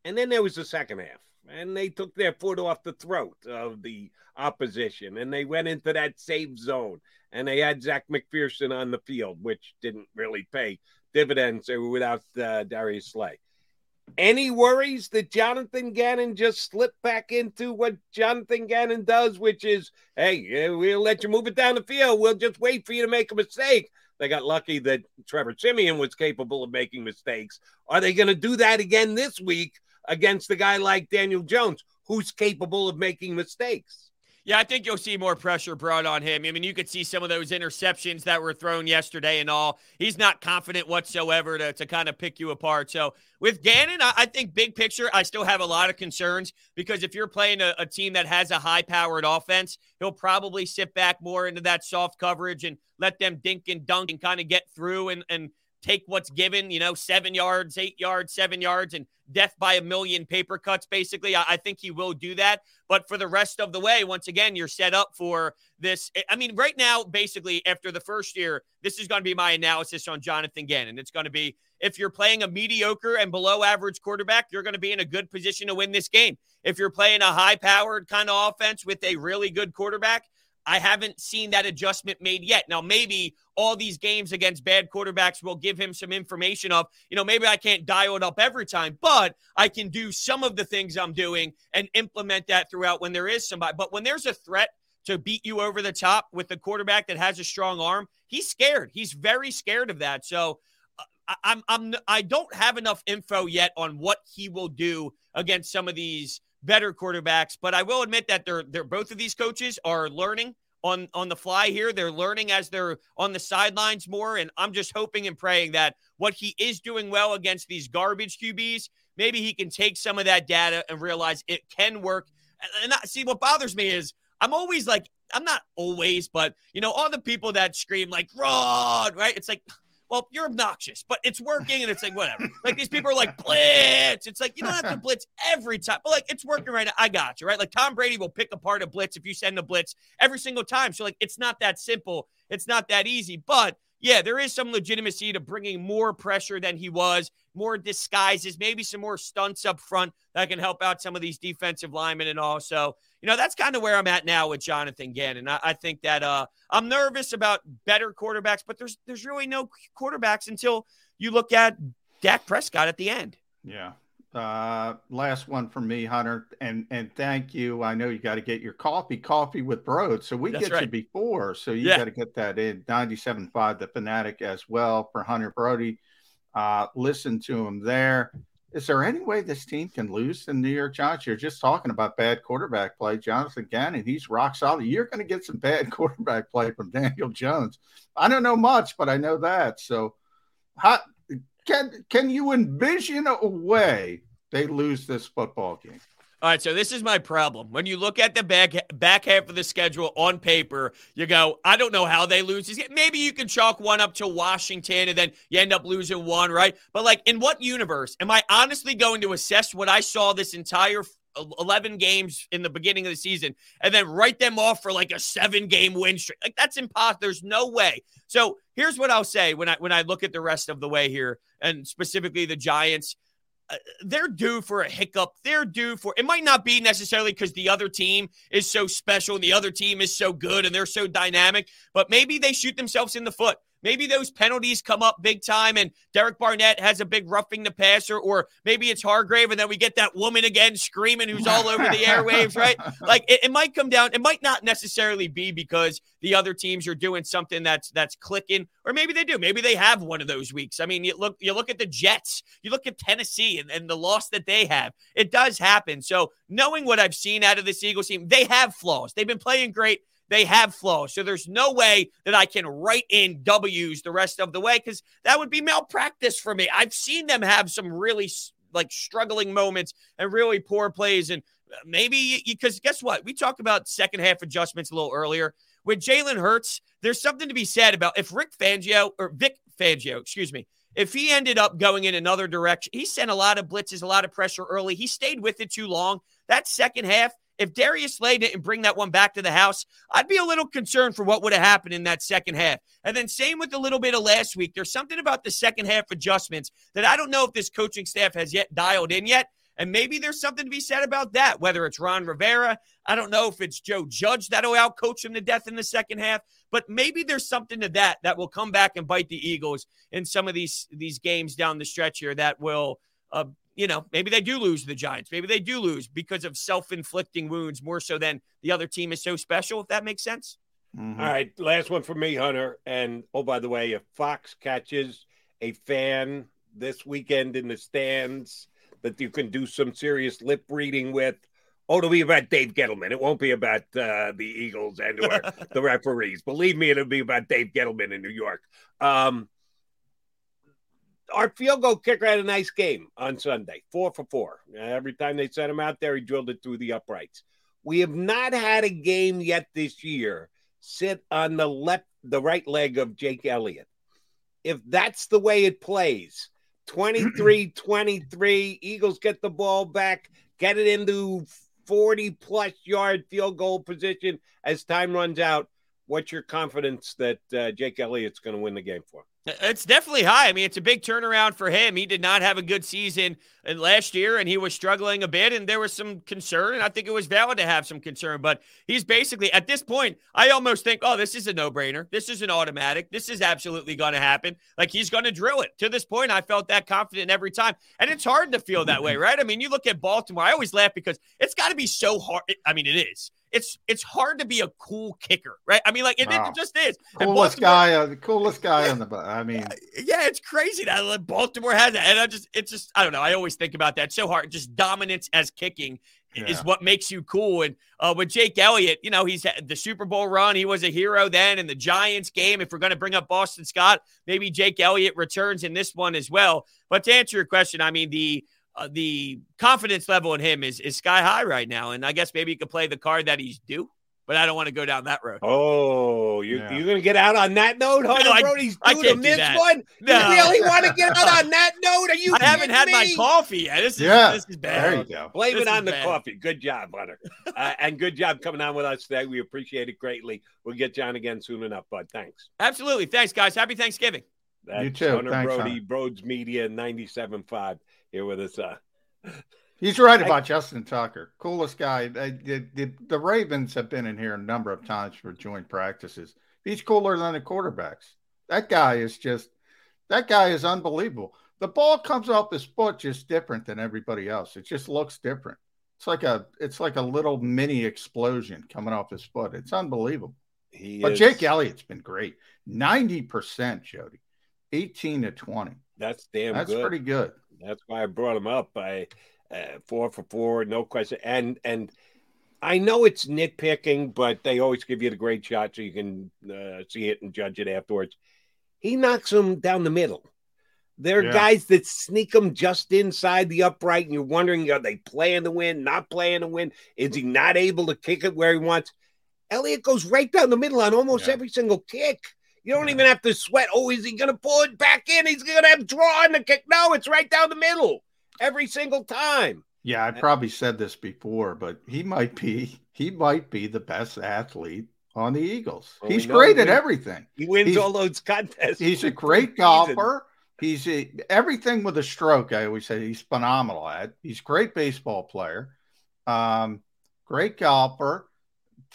And then there was the second half, and they took their foot off the throat of the opposition, and they went into that safe zone, and they had Zech McPhearson on the field, which didn't really pay dividends without uh, Darius Slay. Any worries that Jonathan Gannon just slipped back into what Jonathan Gannon does, which is, hey, we'll let you move it down the field. We'll just wait for you to make a mistake. They got lucky that Trevor Siemian was capable of making mistakes. Are they going to do that again this week against a guy like Daniel Jones, who's capable of making mistakes? Yeah, I think you'll see more pressure brought on him. I mean, you could see some of those interceptions that were thrown yesterday and all. He's not confident whatsoever to, to kind of pick you apart. So with Gannon, I, I think big picture, I still have a lot of concerns because if you're playing a, a team that has a high powered offense, he'll probably sit back more into that soft coverage and let them dink and dunk and kind of get through and, and take what's given, you know, seven yards, eight yards, seven yards, and death by a million paper cuts, basically. I, I, think he will do that. But for the rest of the way, once again, you're set up for this. I mean, right now, basically, after the first year, this is going to be my analysis on Jonathan Gannon. It's going to be if you're playing a mediocre and below average quarterback, you're going to be in a good position to win this game. If you're playing a high powered kind of offense with a really good quarterback, I haven't seen that adjustment made yet. Now, maybe all these games against bad quarterbacks will give him some information of, you know, maybe I can't dial it up every time, but I can do some of the things I'm doing and implement that throughout when there is somebody. But when there's a threat to beat you over the top with a quarterback that has a strong arm, he's scared. He's very scared of that. So, uh, I'm I'm I don't have enough info yet on what he will do against some of these better quarterbacks. But I will admit that they're they're both of these coaches are learning on on the fly here. They're learning as they're on the sidelines more. And I'm just hoping and praying that what he is doing well against these garbage QBs, maybe he can take some of that data and realize it can work. And I, see what bothers me is I'm always like, I'm not always, but you know, all the people that scream like Rod, right? It's like well, you're obnoxious, but it's working and it's like, whatever. like these people are like, blitz. It's like, you don't have to blitz every time, but like it's working right now. I got you, right? Like Tom Brady will pick apart a blitz if you send a blitz every single time. So, like, it's not that simple. It's not that easy, but yeah, there is some legitimacy to bringing more pressure than he was, more disguises, maybe some more stunts up front that can help out some of these defensive linemen and all. So, you know, that's kind of where I'm at now with Jonathan Gannon. I, I think that uh, I'm nervous about better quarterbacks, but there's there's really no quarterbacks until you look at Dak Prescott at the end. Yeah. Uh, last one from me, Hunter, and and thank you. I know you got to get your coffee, coffee with Broad. So we That's get right. you before, so you yeah. got to get that in 97.5 The Fanatic as well for Hunter Brody. Uh, listen to him there. Is there any way this team can lose the New York Giants? You're just talking about bad quarterback play. Jonathan Gannon, he's rock solid. You're going to get some bad quarterback play from Daniel Jones. I don't know much, but I know that. So, how can can you envision a way they lose this football game? All right, so this is my problem. When you look at the back back half of the schedule on paper, you go, I don't know how they lose. Maybe you can chalk one up to Washington and then you end up losing one, right? But like in what universe am I honestly going to assess what I saw this entire 11 games in the beginning of the season and then write them off for like a 7 game win streak? Like that's impossible. There's no way. So, here's what I'll say when I when I look at the rest of the way here and specifically the Giants uh, Uh, they're due for a hiccup. They're due for it might not be necessarily because the other team is so special and the other team is so good and they're so dynamic, but maybe they shoot themselves in the foot. Maybe those penalties come up big time and Derek Barnett has a big roughing the passer, or maybe it's Hargrave and then we get that woman again screaming who's all over the airwaves, right? Like it, it, might come down, it might not necessarily be because the other teams are doing something that's that's clicking, or maybe they do. Maybe they have one of those weeks. I mean, you look you look at the Jets, you look at Tennessee and, and the loss that they have. It does happen. So knowing what I've seen out of this Eagles team, they have flaws. They've been playing great they have flow. So there's no way that I can write in W's the rest of the way because that would be malpractice for me. I've seen them have some really like struggling moments and really poor plays. And uh, maybe because guess what? We talked about second half adjustments a little earlier. With Jalen Hurts, there's something to be said about if Rick Fangio or Vic Fangio, excuse me, if he ended up going in another direction, he sent a lot of blitzes, a lot of pressure early. He stayed with it too long. That second half, if Darius Slay didn't bring that one back to the house, I'd be a little concerned for what would have happened in that second half. And then same with a little bit of last week. There's something about the second half adjustments that I don't know if this coaching staff has yet dialed in yet. And maybe there's something to be said about that, whether it's Ron Rivera. I don't know if it's Joe Judge that'll outcoach him to death in the second half, but maybe there's something to that that will come back and bite the Eagles in some of these these games down the stretch here that will uh, you know, maybe they do lose the Giants. Maybe they do lose because of self inflicting wounds more so than the other team is so special, if that makes sense. Mm-hmm. All right. Last one for me, Hunter. And oh, by the way, if Fox catches a fan this weekend in the stands that you can do some serious lip reading with, oh, it'll be about Dave Gettleman. It won't be about uh, the Eagles and or the referees. Believe me, it'll be about Dave Gettleman in New York. Um, our field goal kicker had a nice game on Sunday, four for four. Every time they sent him out there, he drilled it through the uprights. We have not had a game yet this year sit on the left, the right leg of Jake Elliott. If that's the way it plays, 23 23, Eagles get the ball back, get it into 40 plus yard field goal position as time runs out. What's your confidence that uh, Jake Elliott's going to win the game for? It's definitely high. I mean, it's a big turnaround for him. He did not have a good season uh, last year, and he was struggling a bit, and there was some concern. And I think it was valid to have some concern. But he's basically at this point, I almost think, oh, this is a no-brainer. This is an automatic. This is absolutely going to happen. Like he's going to drill it. To this point, I felt that confident every time, and it's hard to feel that way, right? I mean, you look at Baltimore. I always laugh because it's got to be so hard. I mean, it is it's it's hard to be a cool kicker, right? I mean, like it, wow. it just is. Coolest guy, uh, the coolest guy on the. I mean, yeah, it's crazy that Baltimore has that, and I just it's just I don't know. I always think about that. It's so hard. Just dominance as kicking yeah. is what makes you cool. And uh, with Jake Elliott, you know, he's had the Super Bowl run. He was a hero then in the Giants game. If we're going to bring up Boston Scott, maybe Jake Elliott returns in this one as well. But to answer your question, I mean the uh, the confidence level in him is is sky high right now, and I guess maybe you could play the card that he's due. But I don't want to go down that road. Oh, you, yeah. you're going to get out on that note, Hunter no, Brody's I, doing I this one. No. You really want to get out on that note? Are you? I haven't had me? my coffee yet. This is yeah. this is bad. There you go. Blame this it on the bad. coffee. Good job, Hunter, uh, and good job coming on with us today. We appreciate it greatly. We'll get you on again soon enough, bud. Thanks. Absolutely. Thanks, guys. Happy Thanksgiving. That's you too. Hunter Thanks, Brody, Hunter. Broads Media, 97.5 here with us. Uh, He's right about I, Justin Tucker, coolest guy. The, the, the, Ravens have been in here a number of times for joint practices. He's cooler than the quarterbacks. That guy is just that guy is unbelievable. The ball comes off his foot just different than everybody else. It just looks different. It's like a it's like a little mini explosion coming off his foot. It's unbelievable. He but is, Jake Elliott's been great. 90%, Jody. 18 to 20. That's damn That's good. pretty good. That's why I brought him up. I uh, four for four, no question. And and I know it's nitpicking, but they always give you the great shot so you can uh, see it and judge it afterwards. He knocks them down the middle. There are yeah. guys that sneak them just inside the upright, and you're wondering are they playing to win, not playing to win? Is he not able to kick it where he wants? Elliott goes right down the middle on almost yeah. every single kick. You don't even have to sweat. Oh, is he going to pull it back in? He's going to have draw on the kick. No, it's right down the middle every single time. Yeah, I probably said this before, but he might be he might be the best athlete on the Eagles. Well, he's great at everything. He wins he's, all those contests. He's a great golfer. He's a, everything with a stroke. I always say he's phenomenal at. He's great baseball player, um, great golfer,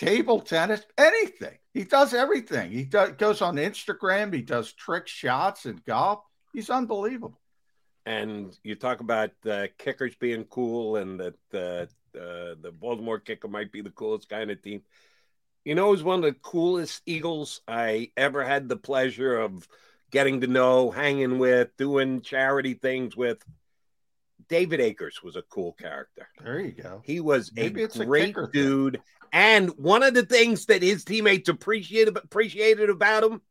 table tennis, anything. He does everything. He does, goes on Instagram. He does trick shots and golf. He's unbelievable and you talk about uh, kickers being cool and that uh, uh, the Baltimore kicker might be the coolest guy in the team. You know, it was one of the coolest Eagles I ever had the pleasure of getting to know, hanging with, doing charity things with. David Akers was a cool character. There you go. He was Maybe a great a dude. Thing. And one of the things that his teammates appreciated appreciated about him,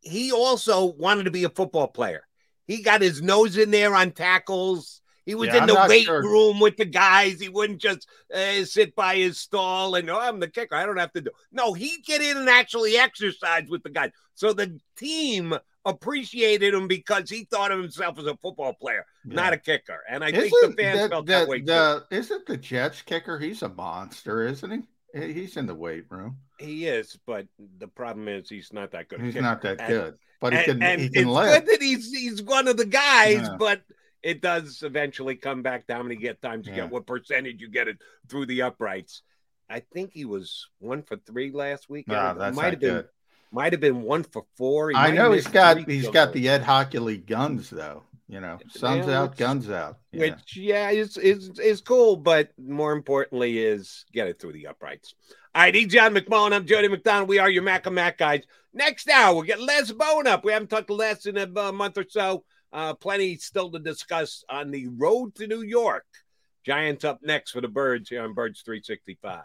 he also wanted to be a football player. He got his nose in there on tackles. He was Yeah, in the weight sure. room with the guys. He wouldn't just uh, sit by his stall and, oh, I'm the kicker. I don't have to do. No, he'd get in and actually exercise with the guys. So the team appreciated him because he thought of himself as a football player, not a kicker. And I think the Isn't fans the- felt the- that way too. Isn't the Jets kicker? He's a monster, isn't he? He- He's in the weight room. He is, but the problem is he's not that good. He's kicker. not that And- good, but he and, can. and he can it's live. good that he's he's one of the guys, Yeah. but it does eventually come back how many get times you Yeah. get, what percentage you get it through the uprights. I think he was one for three last week. Nah, that's might have been good. might have been one for four. He I know he's got he's field got the Ed Hochuli guns though. You know, sun's Yeah, out, guns out. Yeah. which yeah is is is cool, but more importantly is get it through the uprights. All right, he's John McMullen. I'm Jody McDonald. We are your Mac and Mac guys. Next hour, we'll get Les Bowen up. We haven't talked to Les in a month or so. Uh, plenty still to discuss on the road to New York. Giants up next for the Birds here on Birds 365.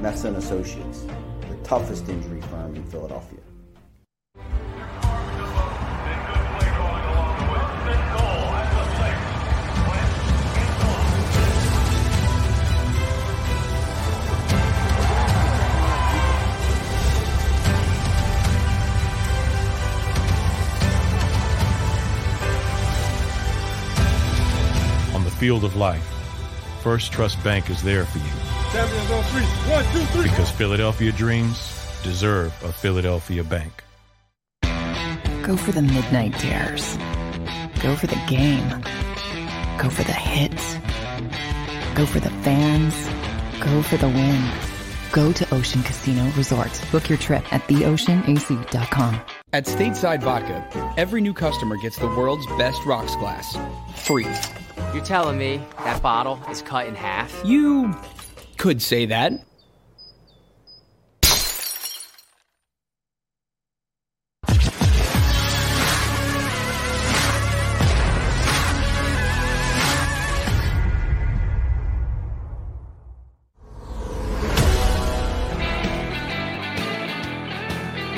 Messa and Associates, the toughest injury firm in Philadelphia. On the field of life, First Trust Bank is there for you Champions on three. One, two, three. because Philadelphia dreams deserve a Philadelphia bank. Go for the midnight dares. Go for the game. Go for the hits. Go for the fans. Go for the win. Go to Ocean Casino Resort. Book your trip at theoceanac.com. At Stateside Vodka, every new customer gets the world's best rocks glass, free. You're telling me that bottle is cut in half? You could say that.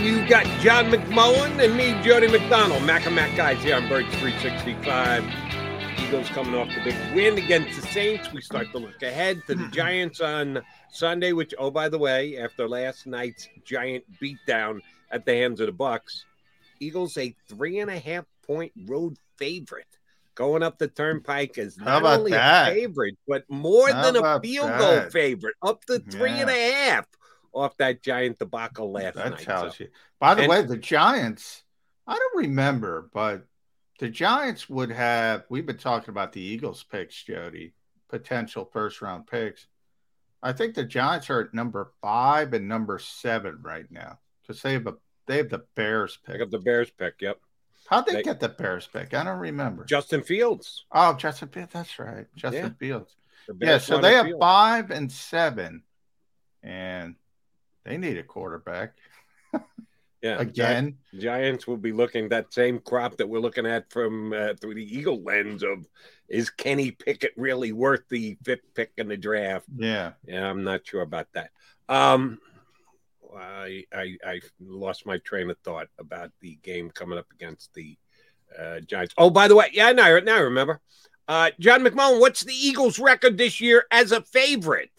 You got John McMullen and me, Jody McDonald. Mac and Mac guys here on Birds 365. Eagles coming off the big win against the Saints. We start to look ahead to the hmm. Giants on Sunday, which, oh, by the way, after last night's giant beatdown at the hands of the Bucks, Eagles a three and a half point road favorite. Going up the turnpike How not about only that? a favorite, but more How than a field goal favorite, up to three and a half off that giant debacle last That night. tells So- you. By the And- way, the Giants, I don't remember, but the Giants would have, we've been talking about the Eagles picks, Jody, potential first round picks. I think the Giants are at number five and number seven right now because they have a they have the Bears pick. got the Bears pick. Yep. How'd they, they- get the Bears pick? I don't remember. Justin Fields. oh, Justin Fields. That's right. Justin Yeah. Fields. Yeah, so they have Fields. five and seven, and they need a quarterback. Yeah, again. Gi- Giants will be looking that same crop that we're looking at from uh, through the Eagle lens of is Kenny Pickett really worth the fifth pick in the draft? Yeah, yeah, I'm not sure about that. Um, I I, I lost my train of thought about the game coming up against the uh, Giants. Oh, by the way, yeah, now now I remember. Uh, John McMullen, what's the Eagles' record this year as a favorite?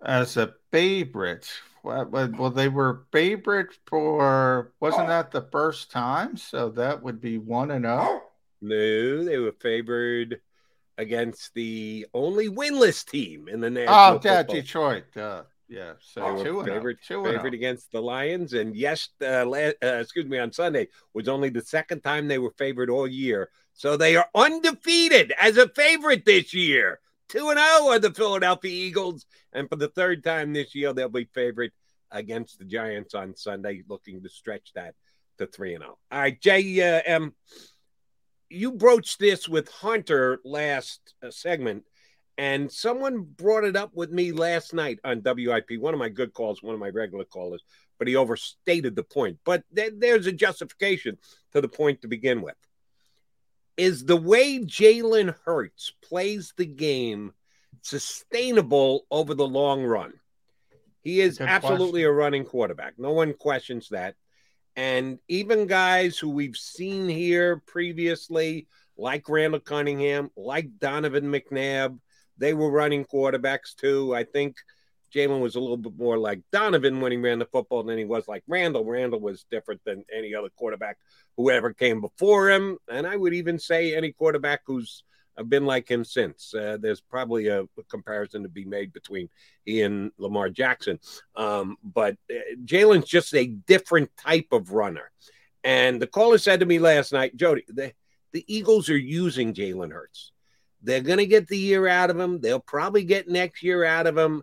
As a favorite, well, well, they were favorite for wasn't that the first time? So that would be one and zero. Oh? No, they were favored against the only winless team in the national. Oh, yeah, Detroit. Uh, yeah, so they two were favored, two favored against the Lions, and yes, uh, la- uh, excuse me, on Sunday was only the second time they were favored all year. So they are undefeated as a favorite this year. Two and zero are the Philadelphia Eagles, and for the third time this year, they'll be favored against the Giants on Sunday, looking to stretch that to three and zero. All right, Jay, uh, um, you broached this with Hunter last uh, segment and someone brought it up with me last night on WIP, one of my good calls, one of my regular callers, but he overstated the point. But there's a justification to the point to begin with. Is the way Jalen Hurts plays the game sustainable over the long run? He is good absolutely question. a running quarterback. No one questions that. And even guys who we've seen here previously, like Randall Cunningham, like Donovan McNabb, they were running quarterbacks too. I think Jalen was a little bit more like Donovan when he ran the football than he was like Randall. Randall was different than any other quarterback who ever came before him. And I would even say any quarterback who's been like him since. Uh, there's probably a, a, comparison to be made between he and Lamar Jackson. Um, but uh, Jalen's just a different type of runner. And the caller said to me last night, Jody, the, the Eagles are using Jalen Hurts. They're going to get the year out of him. They'll probably get next year out of him.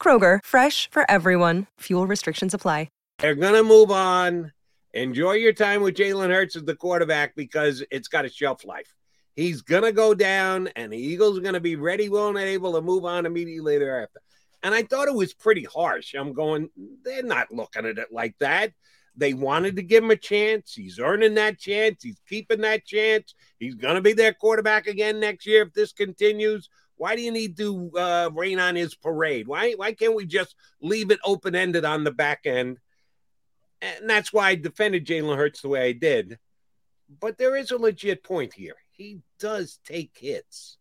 Kroger, fresh for everyone. Fuel restrictions apply. They're going to move on. Enjoy your time with Jalen Hurts as the quarterback because it's got a shelf life. He's going to go down, and the Eagles are going to be ready, willing, and able to move on immediately thereafter. And I thought it was pretty harsh. I'm going, they're not looking at it like that. They wanted to give him a chance. He's earning that chance. He's keeping that chance. He's going to be their quarterback again next year if this continues. Why do you need to uh, rain on his parade? Why why can't we just leave it open ended on the back end and that's why I defended Jalen Hurts the way I did. But there is a legit point here. He does take hits.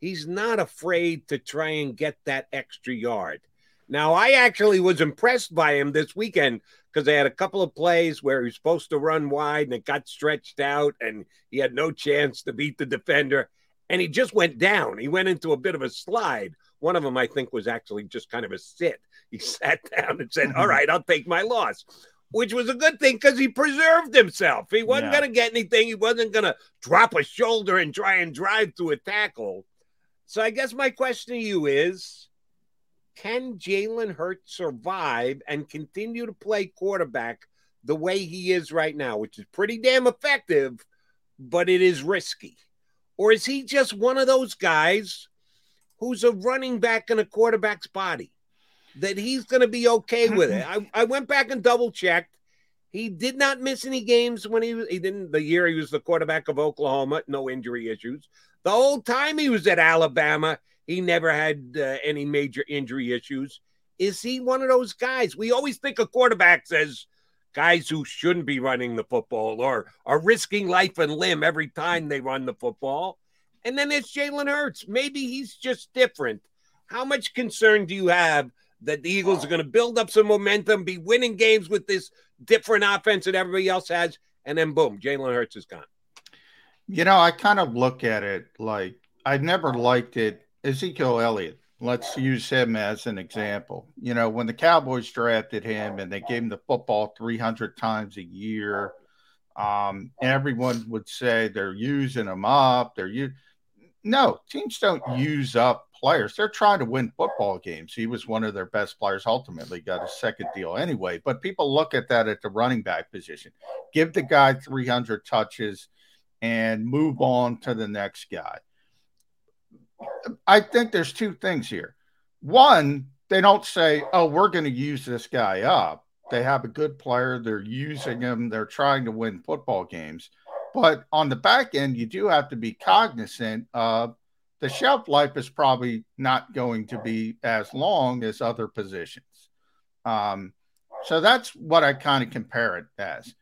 He's not afraid to try and get that extra yard. Now, I actually was impressed by him this weekend because they had a couple of plays where he was supposed to run wide and it got stretched out and he had no chance to beat the defender. And he just went down. He went into a bit of a slide. One of them, I think, was actually just kind of a sit. He sat down and said, All mm-hmm. right, I'll take my loss which was a good thing because he preserved himself. He wasn't yeah. going to get anything. He wasn't going to drop a shoulder and try and drive through a tackle. So I guess my question to you is can Jalen Hurts survive and continue to play quarterback the way he is right now, which is pretty damn effective, but it is risky? Or is he just one of those guys who's a running back in a quarterback's body? that he's going to be okay with it. I, I went back and double checked. He did not miss any games when he was, he didn't, the year he was the quarterback of Oklahoma, no injury issues. The whole time he was at Alabama, he never had uh, any major injury issues. Is he one of those guys? We always think of quarterbacks as guys who shouldn't be running the football or are risking life and limb every time they run the football. And then it's Jalen Hurts. Maybe he's just different. How much concern do you have that the Eagles are going to build up some momentum, be winning games with this different offense that everybody else has, and then boom, Jalen Hurts is gone? You know, I kind of look at it like I never liked it. Ezekiel Elliott, let's use him as an example. You know, when the Cowboys drafted him and they gave him the football 300 times a year, um, everyone would say they're using him up. They're you. No, teams don't use up players. They're trying to win football games. He was one of their best players. Ultimately, got a second deal anyway. But people look at that at the running back position. Give the guy 300 touches and move on to the next guy. I think there's two things here. One, they don't say, "Oh, we're going to use this guy up." They have a good player. They're using him. They're trying to win football games. But on the back end, you do have to be cognizant of the shelf life is probably not going to be as long as other positions. Um, so that's what I kind of compare it as.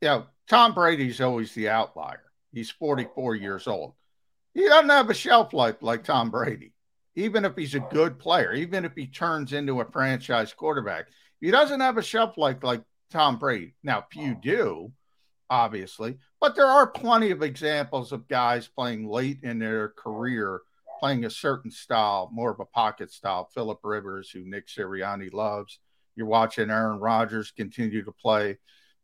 You know, Tom Brady's always the outlier. He's 44 years old. He doesn't have a shelf life like Tom Brady, even if he's a good player, even if he turns into a franchise quarterback. He doesn't have a shelf life like Tom Brady. Now, few oh. do, obviously, but there are plenty of examples of guys playing late in their career, playing a certain style, more of a pocket style. Philip Rivers, who Nick Sirianni loves. You're watching Aaron Rodgers continue to play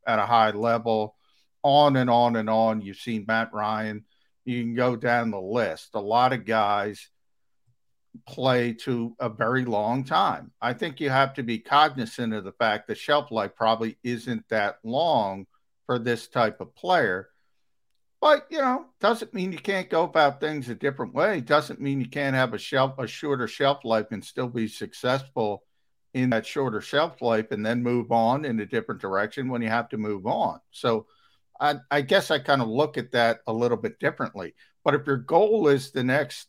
at a high level, on and on and on. You've seen Matt Ryan. You can go down the list. A lot of guys play to a very long time. I think you have to be cognizant of the fact that shelf life probably isn't that long for this type of player. But you know, doesn't mean you can't go about things a different way. Doesn't mean you can't have a shelf a shorter shelf life and still be successful in that shorter shelf life and then move on in a different direction when you have to move on. So I, I guess I kind of look at that a little bit differently. But if your goal is the next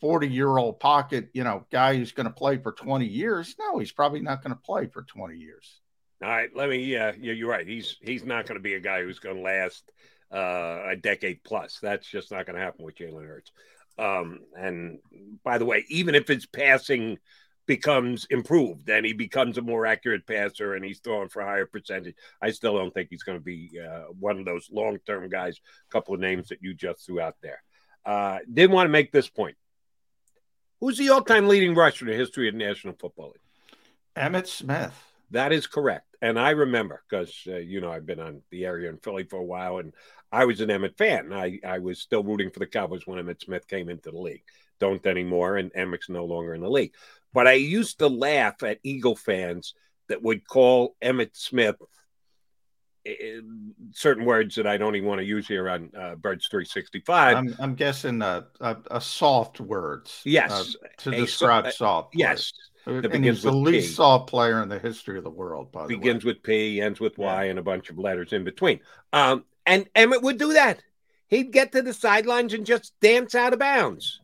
40 year old pocket, you know, guy who's going to play for 20 years, no, he's probably not going to play for 20 years. All right, let me. Yeah, you're right. He's he's not going to be a guy who's going to last uh, a decade plus. That's just not going to happen with Jalen Hurts. Um, and by the way, even if it's passing becomes improved and he becomes a more accurate passer and he's throwing for a higher percentage, I still don't think he's going to be uh, one of those long term guys. A couple of names that you just threw out there. Uh, did want to make this point. Who's the all time leading rusher in the history of the National Football League? Emmitt Smith. That is correct. And I remember because, uh, you know, I've been on the area in Philly for a while and I was an Emmitt fan. I, I was still rooting for the Cowboys when Emmitt Smith came into the league. Don't anymore. And Emmitt's no longer in the league. But I used to laugh at Eagle fans that would call Emmitt Smith eh, certain words that I don't even want to use here on uh, Birds 365. I'm, I'm guessing uh, a, a soft words. Yes. Uh, to describe so, soft. Yes. Words. And he's the least P. soft player in the history of the world, by the Begins way. with P, ends with Y, yeah. and a bunch of letters in between. Um, and Emmett would do that. He'd get to the sidelines and just dance out of bounds.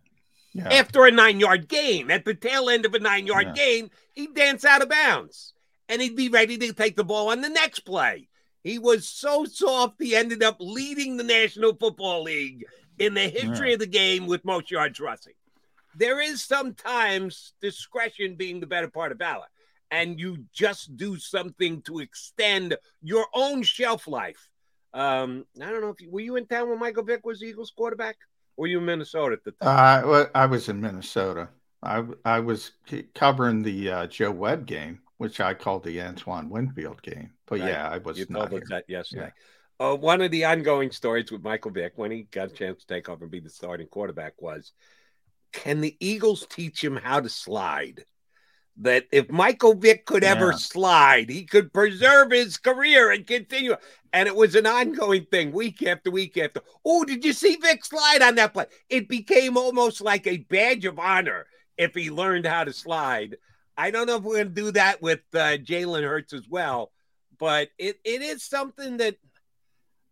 Yeah. After a nine yard gain, at the tail end of a nine yard yeah. gain, he'd dance out of bounds and he'd be ready to take the ball on the next play. He was so soft, he ended up leading the National Football League in the history yeah. of the game with most yards rushing. There is sometimes discretion being the better part of valor, and you just do something to extend your own shelf life. Um, I don't know if you, were you in town when Michael Vick was Eagles quarterback. Were you in Minnesota at the time? Uh, I was in Minnesota. I I was covering the uh, Joe Webb game, which I called the Antoine Winfield game. But right. yeah, I was. You told us that yesterday. Yeah. Uh, one of the ongoing stories with Michael Vick when he got a chance to take over and be the starting quarterback was, can the Eagles teach him how to slide? That if Michael Vick could yeah. ever slide, he could preserve his career and continue. And it was an ongoing thing week after week after. Oh, did you see Vick slide on that play? It became almost like a badge of honor if he learned how to slide. I don't know if we're going to do that with uh, Jalen Hurts as well, but it, it is something that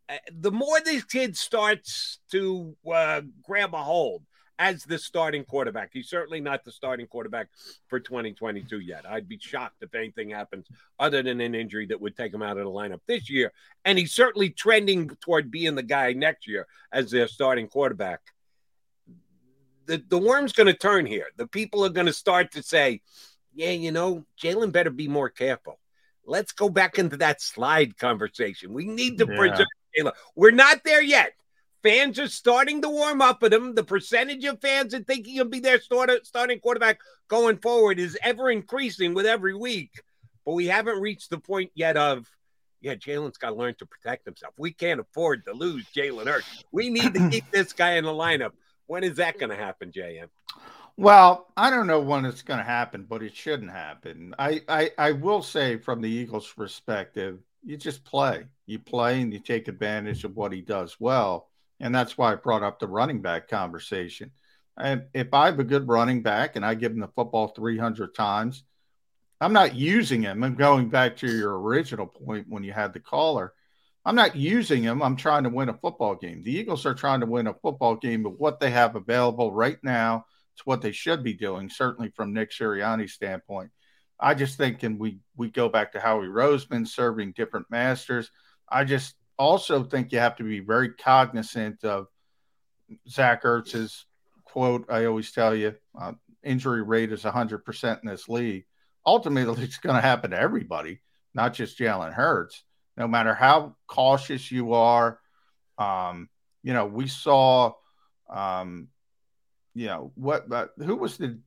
uh, the more this kid starts to uh, grab a hold, as the starting quarterback. He's certainly not the starting quarterback for 2022 yet. I'd be shocked if anything happens other than an injury that would take him out of the lineup this year. And he's certainly trending toward being the guy next year as their starting quarterback. The, the worm's going to turn here. The people are going to start to say, yeah, you know, Jalen better be more careful. Let's go back into that slide conversation. We need to Yeah. preserve Jalen. We're not there yet. Fans are starting to warm up with him. The percentage of fans that think he'll be their starter, starting quarterback going forward is ever increasing with every week. But we haven't reached the point yet of, yeah, Jalen's got to learn to protect himself. We can't afford to lose Jalen Hurts. We need to keep this guy in the lineup. When is that going to happen, JM? Well, I don't know when it's going to happen, but it shouldn't happen. I, I I will say from the Eagles' perspective, you just play. You play and you take advantage of what he does well. And that's why I brought up the running back conversation. And if I have a good running back and I give him the football 300 times, I'm not using him. I'm going back to your original point when you had the caller. I'm not using him. I'm trying to win a football game. The Eagles are trying to win a football game but what they have available right now. is what they should be doing, certainly from Nick Sirianni's standpoint. I just think, and we we go back to Howie Roseman serving different masters. I just also think you have to be very cognizant of Zach Ertz's quote. I always tell you, uh, injury rate is 100% in this league. Ultimately, it's going to happen to everybody, not just Jalen Hurts. No matter how cautious you are, um, you know, we saw, um, you know, what, but who was the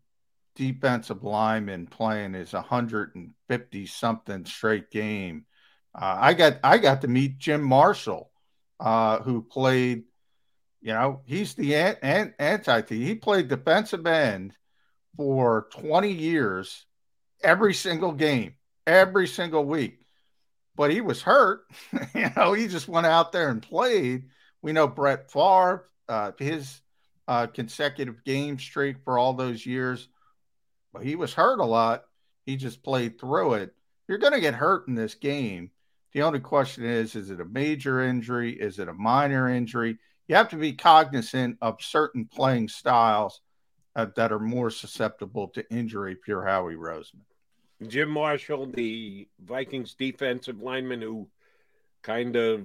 defensive lineman playing his 150 something straight game? Uh, I got I got to meet Jim Marshall, uh, who played. You know, he's the an, an, anti. He played defensive end for 20 years, every single game, every single week. But he was hurt. you know, he just went out there and played. We know Brett Favre, uh, his uh, consecutive game streak for all those years, but he was hurt a lot. He just played through it. You're going to get hurt in this game. The only question is is it a major injury? Is it a minor injury? You have to be cognizant of certain playing styles uh, that are more susceptible to injury you're Howie Roseman. Jim Marshall, the Vikings defensive lineman who kind of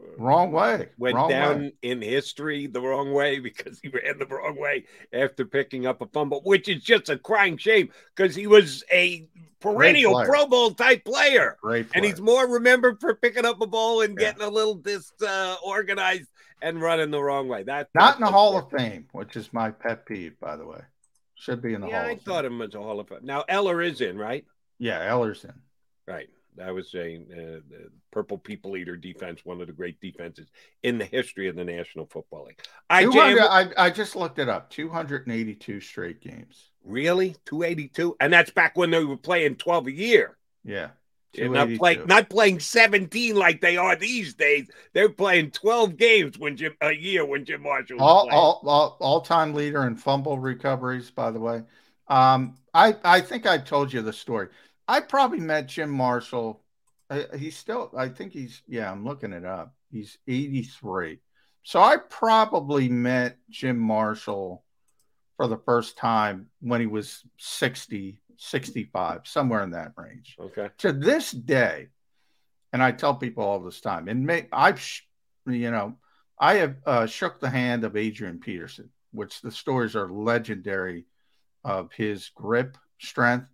uh, Wrong way. went Wrong down way. in history the wrong way because he ran the wrong way after picking up a fumble, which is just a crying shame because he was a perennial. Pro Bowl type player. Great And he's more remembered for picking up a ball and getting a little disorganized and running the wrong way. That Not in the Hall of Fame, which is my pet peeve, by the way. Should be in the Yeah, Hall I of Fame. thought him as a Hall of Fame. Now Eller is in, right? Yeah, Ellerson. Right. That was a uh, the Purple People Eater defense, one of the great defenses in the history of the National Football League. I 200 I, I just looked it up 282 straight games. really 282, and that's back when they were playing 12 a year. Yeah. Not 282. playing not playing 17 like they are these days. They're playing 12 games when Jim a year when Jim Marshall was all, playing. all, all, all-time leader in fumble recoveries by the way um i i think i told you the story i probably met jim marshall. Uh, he's still i think he's yeah i'm looking it up. He's 83 so i probably met jim marshall for the first time when he was 60 65 somewhere in that range. Okay. to this day, and I tell people all this time, and may, I've, sh- you know, I have uh, shook the hand of Adrian Peterson, which the stories are legendary of his grip strength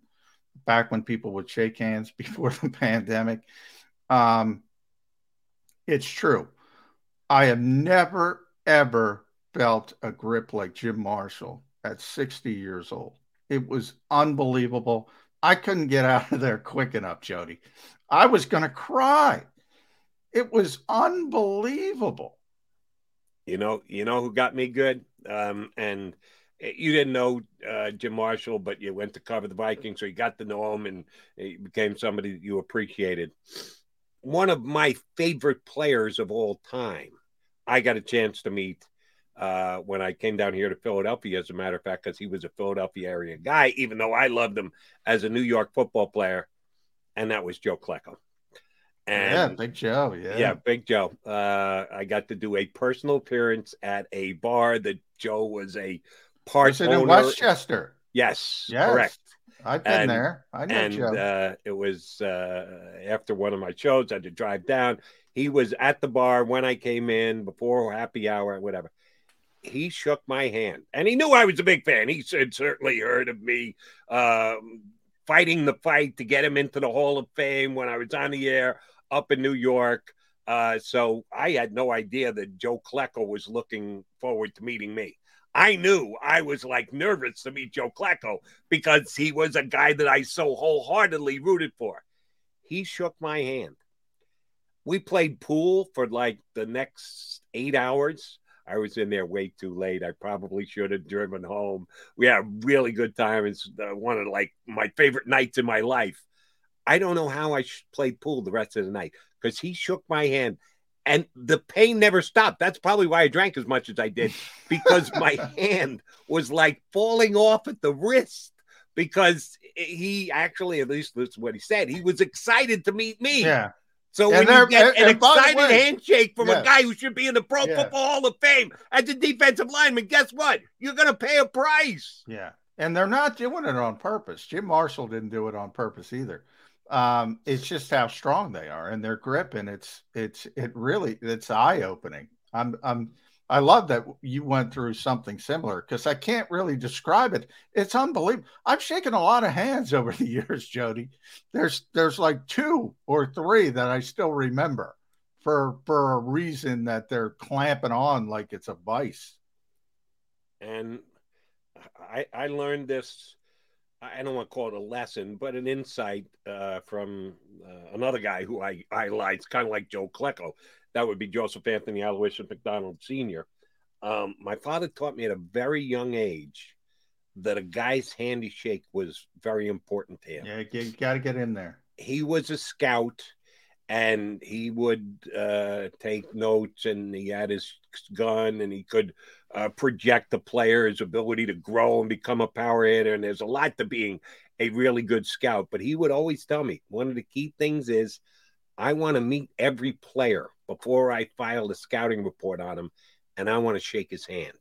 back when people would shake hands before the pandemic. Um, it's true. I have never, ever felt a grip like Jim Marshall at 60 years old. It was unbelievable. I couldn't get out of there quick enough, Jody. I was going to cry. It was unbelievable. You know, you know who got me good? Um, and you didn't know uh, Jim Marshall, but you went to cover the Vikings, so you got to know him, and he became somebody that you appreciated. One of my favorite players of all time. I got a chance to meet uh, when I came down here to Philadelphia, as a matter of fact, because he was a Philadelphia area guy, even though I loved him as a New York football player, and that was Joe Klecko. yeah, Big Joe. Yeah. Yeah, Big Joe. Uh, I got to do a personal appearance at a bar that Joe was a part Was it in Westchester? Yes, Yes. correct. I've been there. I know and Joe. uh, it was uh, after one of my shows. I had to drive down. He was at the bar when I came in before happy hour, whatever. He shook my hand, and he knew I was a big fan. He said certainly heard of me um, fighting the fight to get him into the Hall of Fame when I was on the air up in New York. Uh, so I had no idea that Joe Klecko was looking forward to meeting me. I knew I was like nervous to meet Joe Klecko because he was a guy that I so wholeheartedly rooted for. He shook my hand. We played pool for like the next eight hours. I was in there way too late. I probably should have driven home. We had a really good time. It's uh, one of like my favorite nights in my life. I don't know how I played pool the rest of the night because he shook my hand and the pain never stopped. That's probably why I drank as much as I did because my hand was like falling off at the wrist because he actually, at least that's what he said, he was excited to meet me. Yeah. So And when there- you get and- an and excited way- handshake from Yeah. a guy who should be in the Pro Yeah. Football Hall of Fame as a defensive lineman, guess what? You're going to pay a price. Yeah. And they're not doing it on purpose. Jim Marshall didn't do it on purpose either. Um, it's just how strong they are and their grip, and it's it's it really it's eye opening. I'm I'm I love that you went through something similar because I can't really describe it. It's unbelievable. I've shaken a lot of hands over the years, Jody. There's there's like two or three that I still remember for for a reason that they're clamping on like it's a vice. and I I learned this. I don't want to call it a lesson, but an insight uh, from uh, another guy who I idolize, kind of like Joe Klecko. That would be Joseph Anthony Aloysius McDonald Sr. Um, my father taught me at a very young age that a guy's handshake was very important to him. Yeah, you got to get in there. He was a scout and he would uh, take notes and he had his gun and he could uh, project the player's ability to grow and become a power hitter. And there's a lot to being a really good scout. But he would always tell me one of the key things is I want to meet every player before I file a scouting report on him, and I want to shake his hand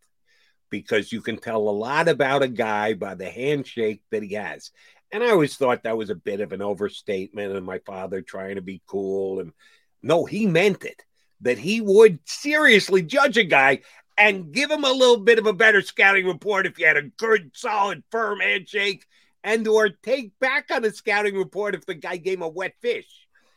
because you can tell a lot about a guy by the handshake that he has. And I always thought that was a bit of an overstatement, and my father trying to be cool. And no, he meant it that he would seriously judge a guy and give him a little bit of a better scouting report if you had a good, solid, firm handshake, and or take back on a scouting report if the guy gave him a wet fish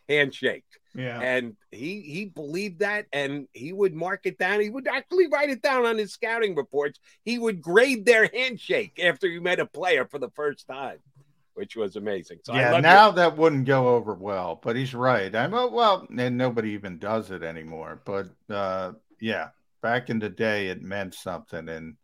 handshake. Yeah. And he he believed that and he would mark it down. He would actually write it down on his scouting reports. He would grade their handshake after he met a player for the first time, which was amazing. So yeah, now that wouldn't go over well, but he's right. I'm well, and nobody even does it anymore. But uh, yeah, back in the day, it meant something, and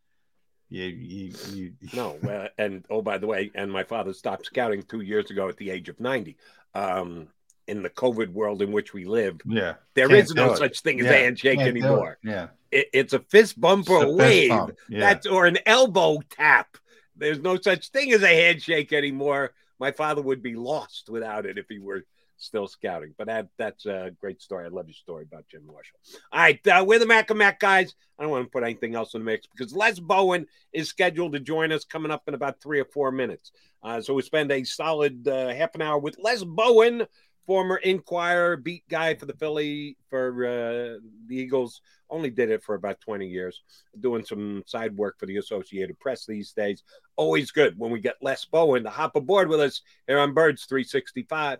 you, you, you no, uh, and oh by the way, and my father stopped scouting two years ago at the age of ninety. Um, in the COVID world in which we live, yeah, there Can't is no it. such thing as Yeah, a handshake can't do it. anymore. Yeah, It, it's a fist bump or a wave. bump, yeah. That's or an elbow tap. There's no such thing as a handshake anymore. My father would be lost without it if he were still scouting. But that that's a great story. I love your story about Jim Marshall. All right, uh, we're the Mac and Mac guys. I don't want to put anything else in the mix because Les Bowen is scheduled to join us coming up in about three or four minutes. Uh, so we spend a solid uh, half an hour with Les Bowen, former Inquirer beat guy for the Philly for uh, the Eagles. Only did it for about 20 years, doing some side work for the Associated Press these days. Always good when we get Les Bowen to hop aboard with us here on Birds 365.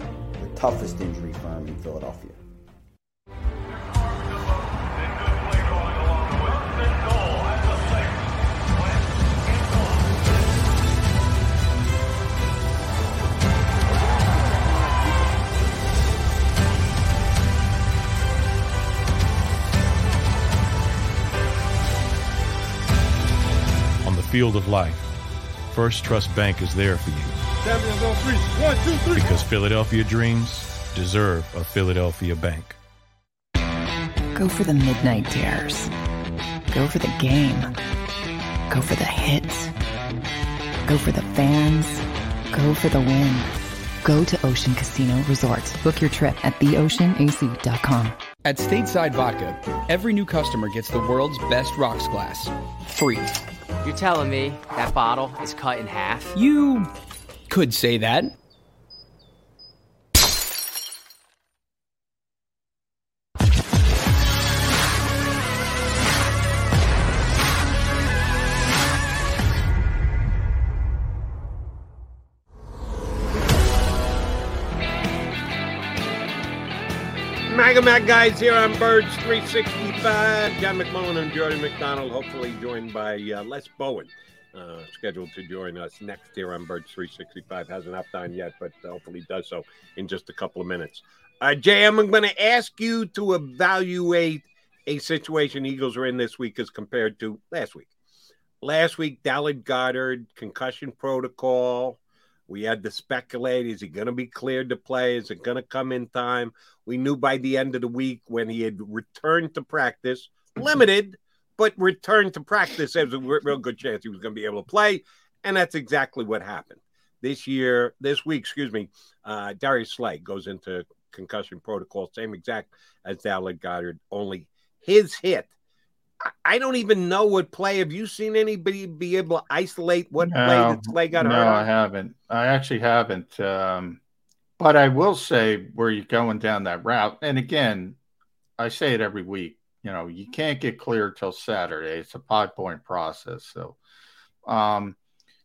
toughest injury firm in Philadelphia. On the field of life, First Trust Bank is there for you Champions on three. One, two, three. because Philadelphia dreams deserve a Philadelphia bank. Go for the midnight dares. Go for the game. Go for the hits. Go for the fans. Go for the win. Go to Ocean Casino Resort. Book your trip at theoceanac.com. At Stateside Vodka, every new customer gets the world's best rocks glass. Free. You're telling me that bottle is cut in half? You could say that. Maga Mag guys here on Birds 365. John McMullen and Jordan McDonald, hopefully joined by uh, Les Bowen, uh, scheduled to join us next here on Birds 365. Hasn't hopped on yet, but hopefully does so in just a couple of minutes. Uh, JM, I'm going to ask you to evaluate a situation Eagles are in this week as compared to last week. Last week, Dallas Goedert, concussion protocol. We had to speculate is he going to be cleared to play? Is it going to come in time? We knew by the end of the week when he had returned to practice, limited, but returned to practice, was a real good chance he was going to be able to play. And that's exactly what happened. This year, this week, excuse me, uh, Darius Slay goes into concussion protocol, same exact as Dallas Goedert, only his hit. I- don't even know what play. Have you seen anybody be able to isolate what play that Slay got no, hurt? I haven't. I actually haven't. Um, but I will say where you're going down that route, and again, I say it every week. You know, you can't get clear till Saturday. It's a five point process, so um,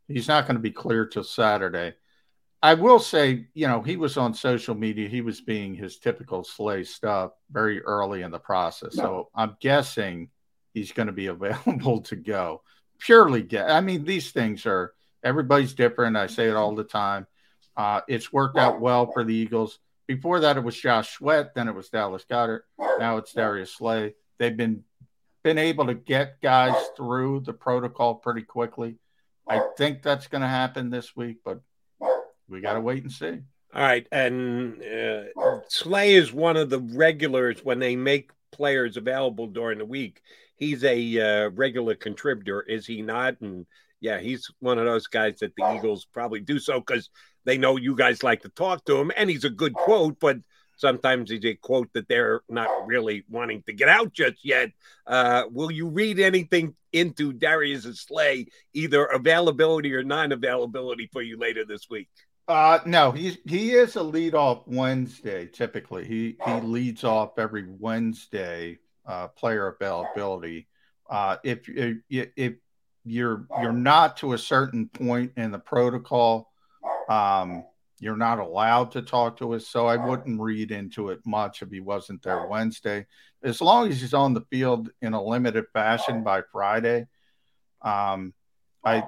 he's not going to be clear till Saturday. I will say, you know, he was on social media. He was being his typical slay stuff very early in the process. So I'm guessing he's going to be available to go. Purely get. I mean, these things are everybody's different. I say it all the time. Uh, it's worked out well for the Eagles. Before that, it was Josh Sweat. Then it was Dallas Goedert. Now it's Darius Slay. They've been been able to get guys through the protocol pretty quickly. I think that's going to happen this week, but we got to wait and see. All right, and uh, Slay is one of the regulars when they make players available during the week. He's a uh, regular contributor, is he not? And yeah, he's one of those guys that the Eagles probably do so because they know you guys like to talk to him, and he's a good quote, but sometimes he's a quote that they're not really wanting to get out just yet. Uh, will you read anything into Darius Slay, either availability or non-availability for you later this week? Uh no, he's he is a lead off Wednesday typically. He he leads off every Wednesday uh player availability. Uh if if if you're you're not to a certain point in the protocol, um you're not allowed to talk to us, so I wouldn't read into it much if he wasn't there Wednesday. As long as he's on the field in a limited fashion by Friday, um I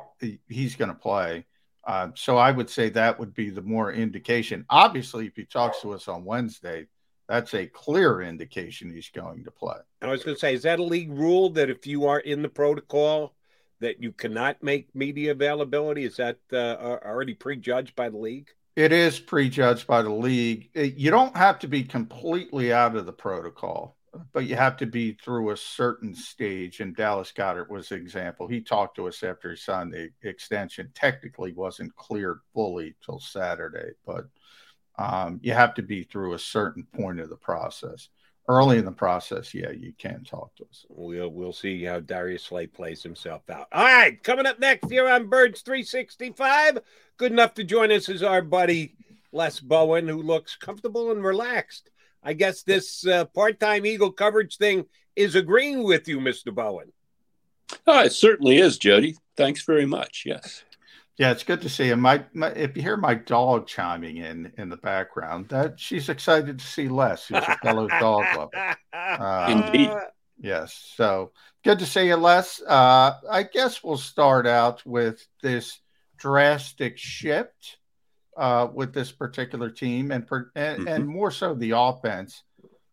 he's going to play. Uh, so I would say that would be the more indication. Obviously, if he talks to us on Wednesday, that's a clear indication he's going to play. I was going to say, is that a league rule that if you are in the protocol, that you cannot make media availability? Is that uh, already prejudged by the league? It is prejudged by the league. It- you don't have to be completely out of the protocol. but you have to be through a certain stage. And Dallas Goedert was an example. He talked to us after he signed the extension. Technically, wasn't cleared fully till Saturday, but um, you have to be through a certain point of the process. Early in the process, yeah, you can talk to us. We'll we'll see how Darius Slay plays himself out. All right, coming up next here on Birds 365. Good enough to join us is our buddy Les Bowen, who looks comfortable and relaxed. I guess this uh, part-time Eagle coverage thing is agreeing with you, Mr. Bowen. Oh, it certainly is, Jody. Thanks very much. Yes. Yeah, it's good to see him. My, my, if you hear my dog chiming in in the background, that she's excited to see Les, who's a fellow dog lover. Uh, Indeed. Yes. So good to see you, Les. Uh, I guess we'll start out with this drastic shift uh, with this particular team, and per, and, Mm-hmm. and more so the offense.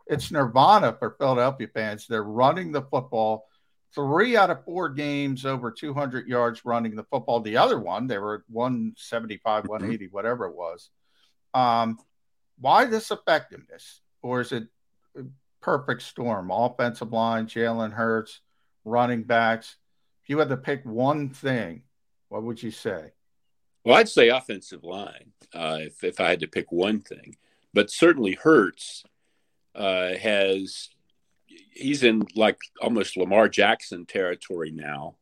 It's nirvana for Philadelphia fans. They're running the football three out of four games over 200 yards running the football. The other one, they were 175, Mm-hmm. 180, whatever it was. Um, why this effectiveness? Or is it a perfect storm? Offensive line, Jalen Hurts, running backs. If you had to pick one thing, what would you say? Well, I'd say offensive line uh, if, if I had to pick one thing, but certainly Hurts uh, has he's in like almost Lamar Jackson territory now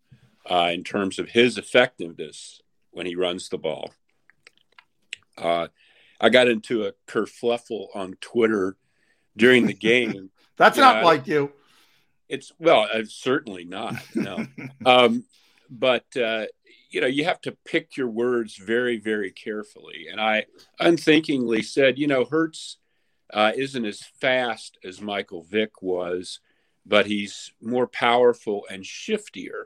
uh, in terms of his effectiveness when he runs the ball. Uh, I got into a kerfluffle on Twitter during the game. That's You not know, like you. It's well, uh, certainly not. No, um, but uh, you know, you have to pick your words very, very carefully. And I unthinkingly said, you know, Hurts uh, isn't as fast as Michael Vick was, but he's more powerful and shiftier.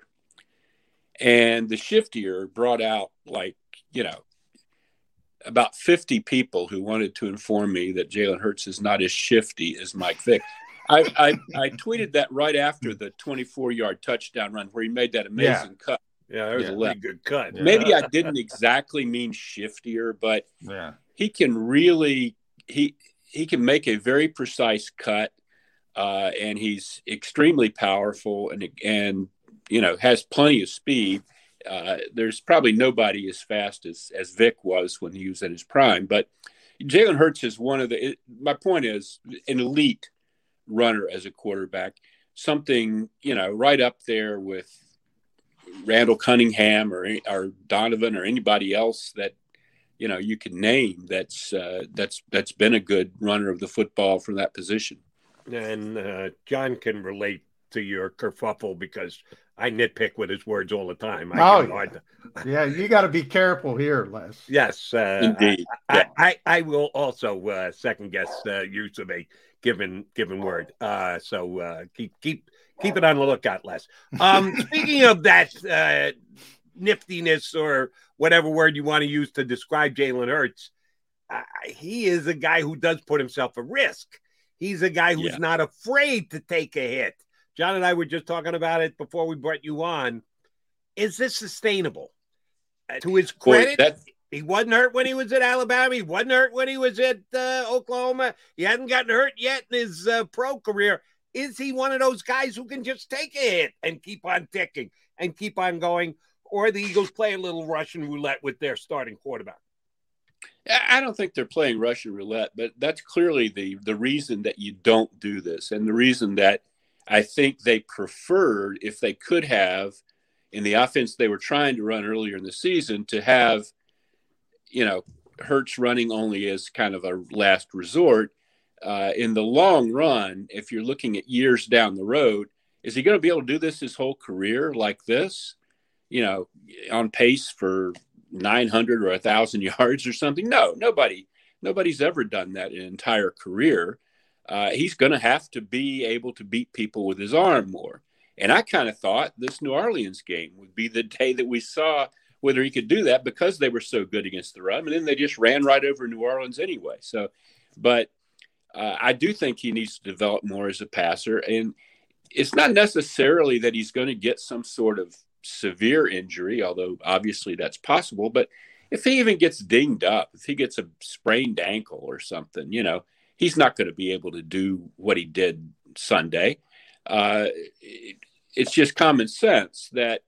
And the shiftier brought out like you know about 50 people who wanted to inform me that Jalen Hurts is not as shifty as Mike Vick. I, I, I tweeted that right after the 24 yard touchdown run where he made that amazing cut. Yeah, that was to a left. good cut. Maybe I didn't exactly mean shiftier, but Yeah. he can really he he can make a very precise cut, uh, and he's extremely powerful and and you know has plenty of speed. Uh, there's probably nobody as fast as as Vick was when he was at his prime, but Jalen Hurts is one of the. It, my point is an elite runner as a quarterback, something you know right up there with Randall Cunningham or or Donovan or anybody else that you know you can name that's uh, that's that's been a good runner of the football from that position. And uh, John can relate to your kerfuffle because I nitpick with his words all the time. I Oh, get hard to- Yeah, you got to be careful here, Les. Yes, uh, Indeed. I, I, I, I will also uh, second guess uh, use of a given given word. Uh, so uh, keep keep keep it on the lookout, Les. Um, speaking of that uh, niftiness or whatever word you want to use to describe Jalen Hurts, uh, he is a guy who does put himself at risk. He's a guy who's Yeah. not afraid to take a hit. John and I were just talking about it before we brought you on. Is this sustainable? Uh, to his credit, that- he wasn't hurt when he was at Alabama. He wasn't hurt when he was at uh, Oklahoma. He hadn't gotten hurt yet in his uh, pro career. Is he one of those guys who can just take a hit and keep on ticking and keep on going? Or the Eagles play a little Russian roulette with their starting quarterback? I don't think they're playing Russian roulette, but that's clearly the the reason that you don't do this, and the reason that I think they preferred, if they could have, in the offense they were trying to run earlier in the season, to have, you know, Hurts running only as kind of a last resort. Uh, in the long run, if you're looking at years down the road, is he going to be able to do this his whole career like this? You know, on pace for 900 or 1000 yards or something. No nobody nobody's ever done that in an entire career. Uh, he's going to have to be able to beat people with his arm more. And i kind of thought this new orleans game would be the day that we saw whether he could do that because they were so good against the run. And then they just ran right over new orleans anyway. So but uh, i do think he needs to develop more as a passer. And it's not necessarily that he's going to get some sort of severe injury, although obviously that's possible. But if he even gets dinged up, if he gets a sprained ankle or something, you know, he's not going to be able to do what he did Sunday. Uh, it, it's just common sense that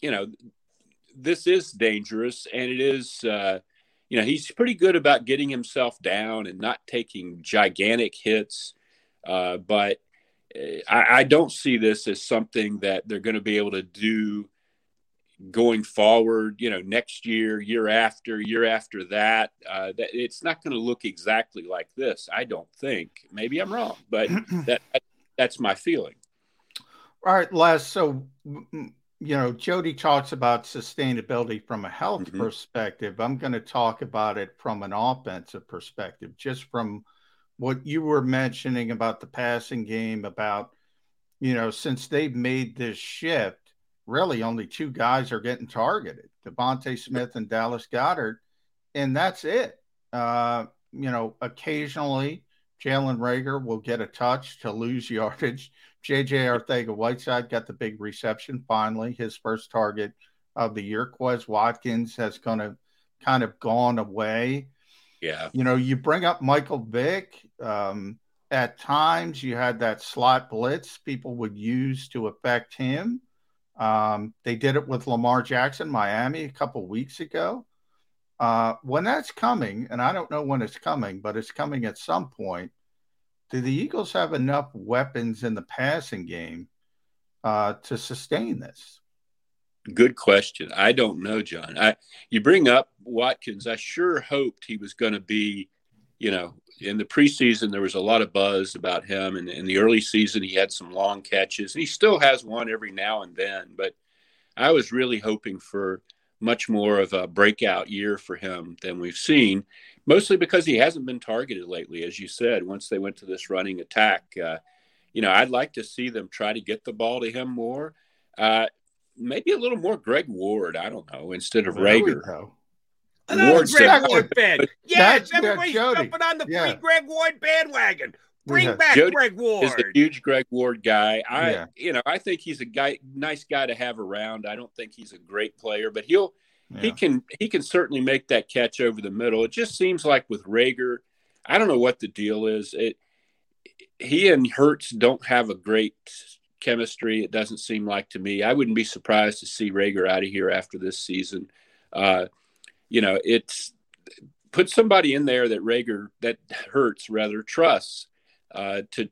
you know this is dangerous, and it is. Uh, you know, he's pretty good about getting himself down and not taking gigantic hits. Uh, but I, I, don't see this as something that they're going to be able to do going forward. You know, next year, year after, year after that. Uh, that it's not going to look exactly like this. I don't think. Maybe I'm wrong, but that that's my feeling. All right, Les. So you know, Jody talks about sustainability from a health mm-hmm. perspective. I'm going to talk about it from an offensive perspective, just from what you were mentioning about the passing game, about, you know, since they've made this shift, really only two guys are getting targeted DeVonta Smith and Dallas Goedert. And that's it. Uh, you know, occasionally Jalen Reagor will get a touch to lose yardage. JJ Arcega Whiteside got the big reception finally, his first target of the year. Quez Watkins has kind of kind of gone away. Yeah. You know, you bring up Michael Vick. Um, at times you had that slot blitz people would use to affect him. Um, they did it with Lamar Jackson, Miami, a couple weeks ago. Uh, when that's coming, and I don't know when it's coming, but it's coming at some point do the Eagles have enough weapons in the passing game uh, to sustain this? Good question. I don't know, John. I you bring up Watkins. I sure hoped he was going to be, you know, in the preseason there was a lot of buzz about him, and in the early season he had some long catches. He still has one every now and then, but I was really hoping for much more of a breakout year for him than we've seen mostly because he hasn't been targeted lately, as you said. Once they went to this running attack, uh, you know, I'd like to see them try to get the ball to him more. Uh, maybe a little more Greg Ward. I don't know instead of Reagor. Another Greg Ward fan. Yes, everybody's jumping on the yeah. free Greg Ward bandwagon. Bring yeah. back Jody Greg Ward. Is a huge Greg Ward guy. I, yeah. you know, I think he's a guy, nice guy to have around. I don't think he's a great player, but he'll yeah. He can he can certainly make that catch over the middle. It just seems like with Reagor, I don't know what the deal is. It he and Hurts don't have a great chemistry. It doesn't seem like to me. I wouldn't be surprised to see Reagor out of here after this season. Uh, you know, it's put somebody in there that Reagor that Hurts rather trusts uh, to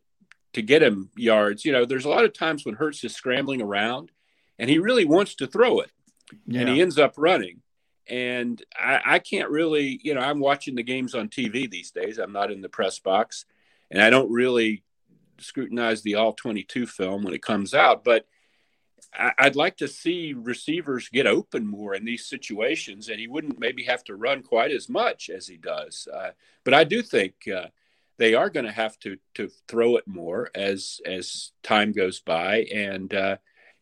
to get him yards. You know, there's a lot of times when Hurts is scrambling around and he really wants to throw it yeah. and he ends up running. And I, I can't really, you know, I'm watching the games on TV these days. I'm not in the press box, and I don't really scrutinize the all 22 film when it comes out. But I, would like to see receivers get open more in these situations, and he wouldn't maybe have to run quite as much as he does. Uh, but I do think uh, they are going to have to to throw it more as as time goes by, and uh,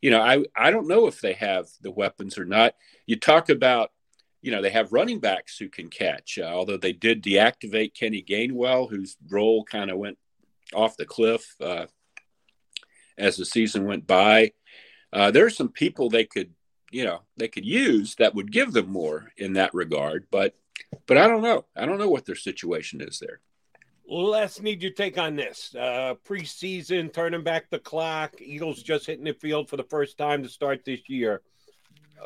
you know, I, I don't know if they have the weapons or not. You talk about, you know, they have running backs who can catch, uh, although they did deactivate Kenny Gainwell, whose role kind of went off the cliff uh, as the season went by. Uh, there are some people they could, you know, they could use that would give them more in that regard. But, but I don't know. I don't know what their situation is there. Let's need your take on this. Uh, preseason, turning back the clock. Eagles just hitting the field for the first time to start this year.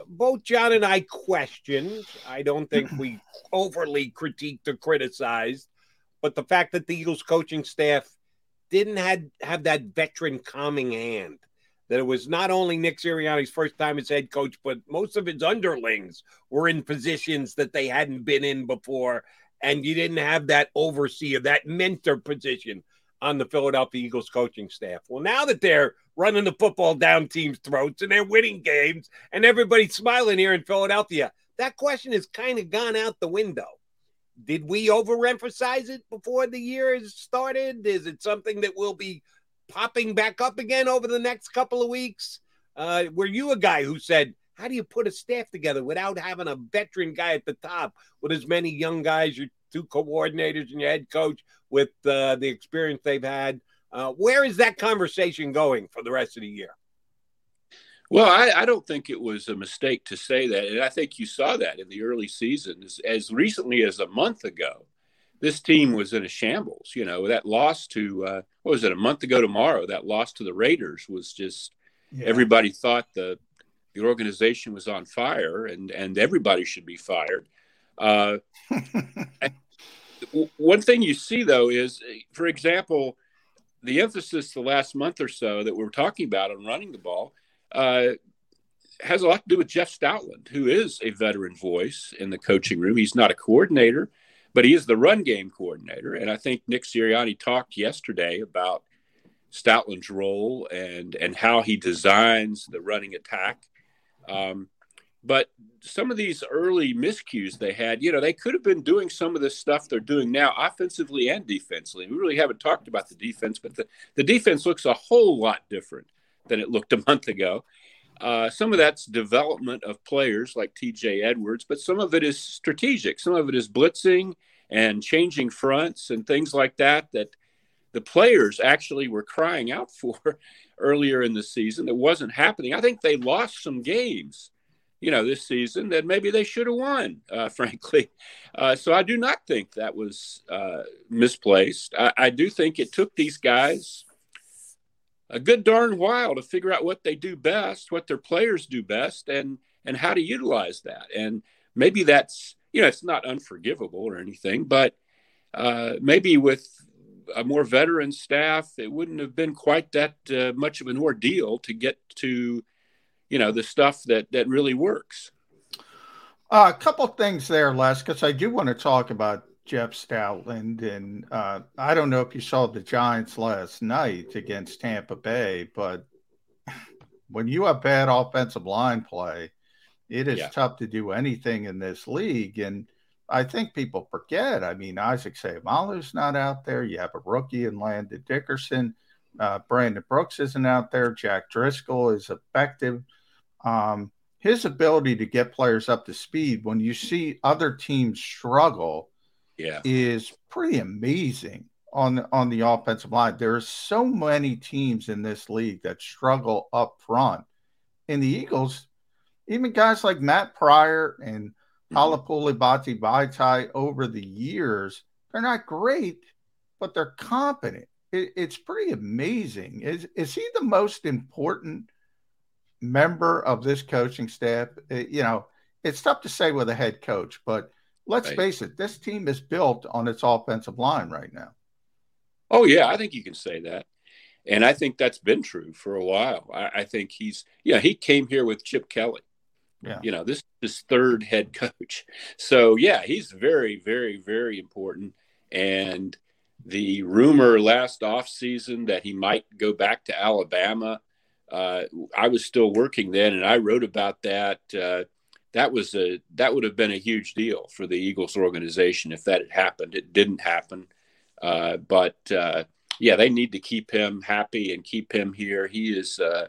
Both John and I questioned. I don't think we overly critiqued or criticized, but the fact that the Eagles coaching staff didn't have, have that veteran calming hand. That it was not only Nick Sirianni's first time as head coach, but most of his underlings were in positions that they hadn't been in before and you didn't have that overseer, that mentor position on the Philadelphia Eagles coaching staff. Well, now that they're running the football down teams' throats and they're winning games and everybody's smiling here in Philadelphia, that question has kind of gone out the window. Did we overemphasize it before the year has started? Is it something that will be popping back up again over the next couple of weeks? Uh, were you a guy who said, how do you put a staff together without having a veteran guy at the top with as many young guys, your two coordinators and your head coach with uh, the experience they've had? Uh, where is that conversation going for the rest of the year? Well, I, I, don't think it was a mistake to say that. And I think you saw that in the early seasons as recently as a month ago. this team was in a shambles. You know, that loss to uh, what was it a month ago tomorrow? That loss to the Raiders was just yeah. everybody thought the the organization was on fire and and everybody should be fired. Uh, one thing you see though is, for example, the emphasis the last month or so that we're talking about on running the ball uh, has a lot to do with Jeff Stoutland, who is a veteran voice in the coaching room. He's not a coordinator, but he is the run game coordinator. And I think Nick Sirianni talked yesterday about Stoutland's role and and how he designs the running attack. Um, but some of these early miscues they had, you know, they could have been doing some of the stuff they're doing now, offensively and defensively. We really haven't talked about the defense, but the, the defense looks a whole lot different than it looked a month ago. Uh, some of that's development of players like TJ Edwards, but some of it is strategic. Some of it is blitzing and changing fronts and things like that that the players actually were crying out for earlier in the season that wasn't happening. I think they lost some games, you know, this season that maybe they should have won, uh, frankly. Uh, so I do not think that was uh, misplaced. I, I do think it took these guys a good darn while to figure out what they do best, what their players do best, and and how to utilize that. And maybe that's you know it's not unforgivable or anything, but uh, maybe with a more veteran staff, it wouldn't have been quite that uh, much of an ordeal to get to you know the stuff that that really works. Uh, a couple things there, Les, because I do want to talk about Jeff Stoutland. And uh, I don't know if you saw the Giants last night against Tampa Bay, but when you have bad offensive line play, it is yeah. tough to do anything in this league. And I think people forget. I mean, Isaac Seumalo's not out there. You have a rookie in Landon Dickerson. Uh, Brandon Brooks isn't out there. Jack Driscoll is effective. Um, his ability to get players up to speed when you see other teams struggle yeah. is pretty amazing on on the offensive line. There are so many teams in this league that struggle up front. In the Eagles, even guys like Matt Pryor and mm-hmm. Halapoulivaati over the years, they're not great, but they're competent. It, it's pretty amazing. Is is he the most important member of this coaching staff? It, you know, it's tough to say with a head coach, but let's right. face it, this team is built on its offensive line right now. Oh, yeah, I think you can say that. And I think that's been true for a while. I, I think he's, yeah, he came here with Chip Kelly. Yeah. You know, this is his third head coach. So, yeah, he's very, very, very important. And the rumor last offseason that he might go back to Alabama, uh, I was still working then, and I wrote about that. Uh, that was a that would have been a huge deal for the Eagles organization if that had happened. It didn't happen, uh, but uh, yeah, they need to keep him happy and keep him here. He is uh,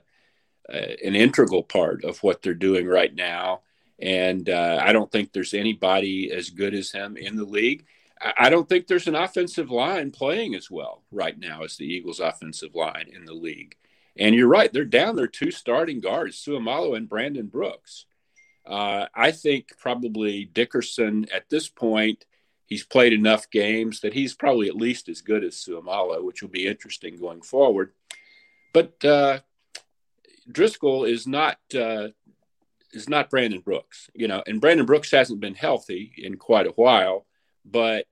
uh an integral part of what they're doing right now, and uh, I don't think there's anybody as good as him in the league. I don't think there's an offensive line playing as well right now as the Eagles' offensive line in the league. And you're right; they're down their two starting guards, Seumalo and Brandon Brooks. Uh, I think probably Dickerson at this point, he's played enough games that he's probably at least as good as Seumalo, which will be interesting going forward. But uh, Driscoll is not uh, is not Brandon Brooks, you know, and Brandon Brooks hasn't been healthy in quite a while, but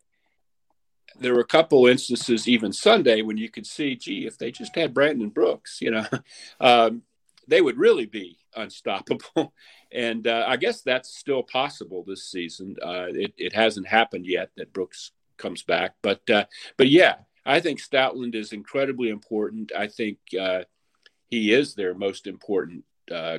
there were a couple instances even Sunday when you could see, gee, if they just had Brandon Brooks, you know, um, they would really be unstoppable. And uh, I guess that's still possible this season. Uh, it, it, hasn't happened yet that Brooks comes back, but uh, but yeah, I think Stoutland is incredibly important. I think uh, he is their most important uh,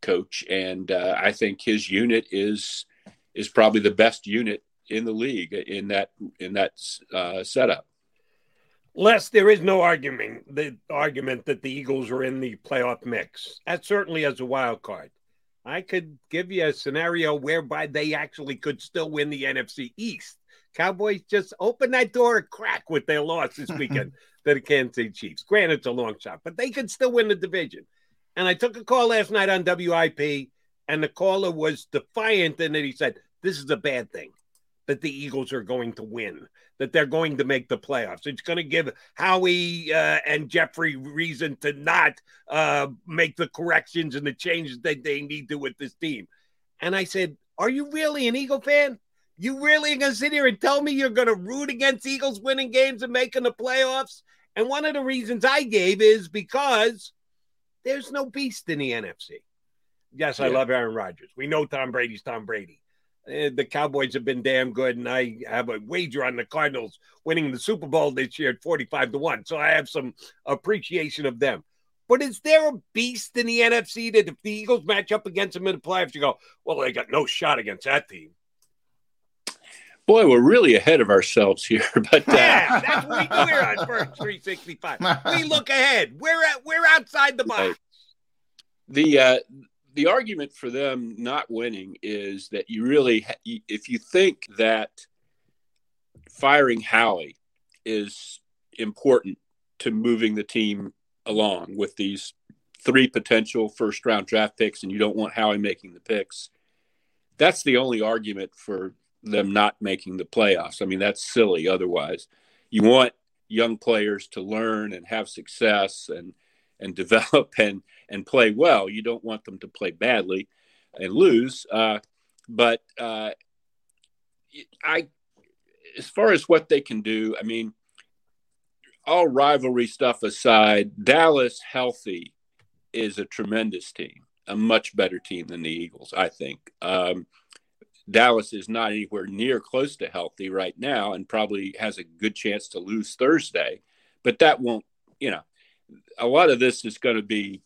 coach, and uh, I think his unit is is probably the best unit in the league in that in that setup. Les, there is no argument the argument that the Eagles are in the playoff mix. That certainly as a wild card. I could give you a scenario whereby they actually could still win the NFC East. Cowboys just open that door a crack with their loss this weekend to the Kansas City Chiefs. Granted, it's a long shot, but they could still win the division. And I took a call last night on WIP, and the caller was defiant and that he said, This is a bad thing. That the Eagles are going to win, that they're going to make the playoffs. It's going to give Howie uh, and Jeffrey reason to not uh, make the corrections and the changes that they need to with this team. And I said, Are you really an Eagle fan? You really going to sit here and tell me you're going to root against Eagles winning games and making the playoffs? And one of the reasons I gave is because there's no beast in the NFC. Yes, I Yeah. love Aaron Rodgers. We know Tom Brady's Tom Brady. Uh, the Cowboys have been damn good, and I have a wager on the Cardinals winning the Super Bowl this year at 45 to 1. So I have some appreciation of them. But is there a beast in the NFC that if the Eagles match up against them in the playoffs, you go, well, they got no shot against that team? Boy, we're really ahead of ourselves here. But uh, Yeah, that's what we do here on Birds 365. We look ahead. We're at, we're outside the box. the uh, the argument for them not winning is that you really, if you think that firing Howie is important to moving the team along with these three potential first round draft picks, and you don't want Howie making the picks, that's the only argument for them not making the playoffs. I mean, that's silly otherwise. You want young players to learn and have success and and develop and and play well. You don't want them to play badly and lose. Uh, but uh, I, as far as what they can do, I mean, all rivalry stuff aside, Dallas healthy is a tremendous team, a much better team than the Eagles, I think. Um, Dallas is not anywhere near close to healthy right now and probably has a good chance to lose Thursday, but that won't, you know, a lot of this is going to be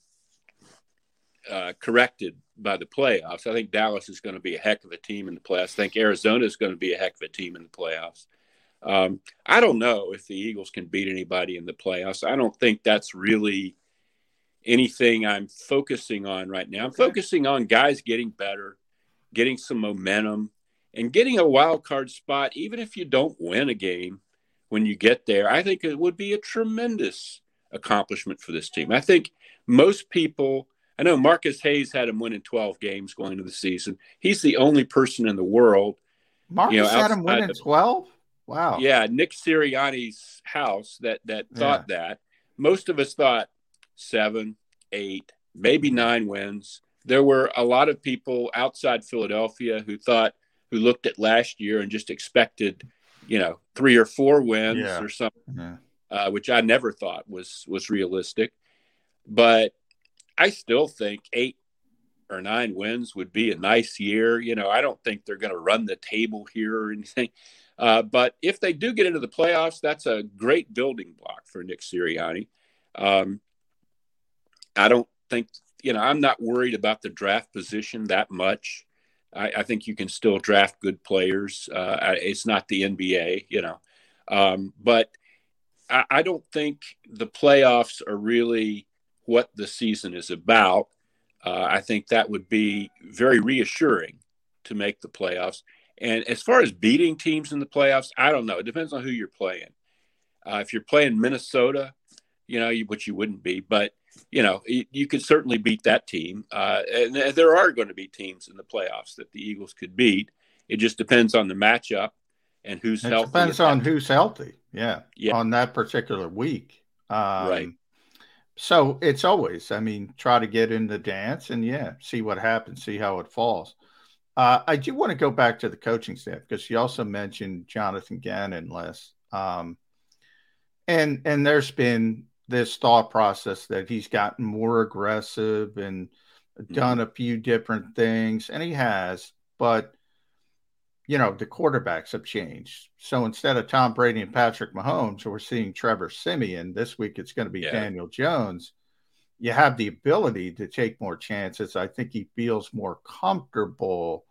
uh, corrected by the playoffs. I think Dallas is going to be a heck of a team in the playoffs. I think Arizona is going to be a heck of a team in the playoffs. Um, I don't know if the Eagles can beat anybody in the playoffs. I don't think that's really anything I'm focusing on right now. I'm focusing on guys getting better, getting some momentum, and getting a wild card spot, even if you don't win a game when you get there. I think it would be a tremendous accomplishment for this team. I think most people, I know Marcus Hayes had him winning 12 games going into the season. He's the only person in the world. Marcus you know, had him winning of- 12? Wow. Yeah, Nick Sirianni's house that that thought that. Most of us thought seven, eight, maybe nine wins. There were a lot of people outside Philadelphia who thought, who looked at last year and just expected, you know, three or four wins Yeah. or something Yeah. Uh, which I never thought was was realistic. But I still think eight or nine wins would be a nice year. You know, I don't think they're going to run the table here or anything. Uh, but if they do get into the playoffs, that's a great building block for Nick Sirianni. Um, I don't think you know. I'm not worried about the draft position that much. I, I think you can still draft good players. Uh, it's not the NBA, you know, um, but I, I don't think the playoffs are really what the season is about. Uh, I think that would be very reassuring to make the playoffs. And as far as beating teams in the playoffs, I don't know. It depends on who you're playing. Uh, if you're playing Minnesota, you know, you, which you wouldn't be, but you know, you, you could certainly beat that team. Uh, and th- there are going to be teams in the playoffs that the Eagles could beat. It just depends on the matchup and who's It healthy. depends on that who's healthy. Yeah. Yeah. On that particular week. Um, Right. So it's always, I mean, try to get in the dance and yeah, see what happens, see how it falls. Uh, I do want to go back to the coaching staff because you also mentioned Jonathan Gannon last. Um, and and there's been this thought process that he's gotten more aggressive and done a few different things, and he has, but you know, the quarterbacks have changed. So instead of Tom Brady and Patrick Mahomes, we're seeing Trevor Siemian. This week it's going to be Yeah. Daniel Jones. You have the ability to take more chances. I think he feels more comfortable.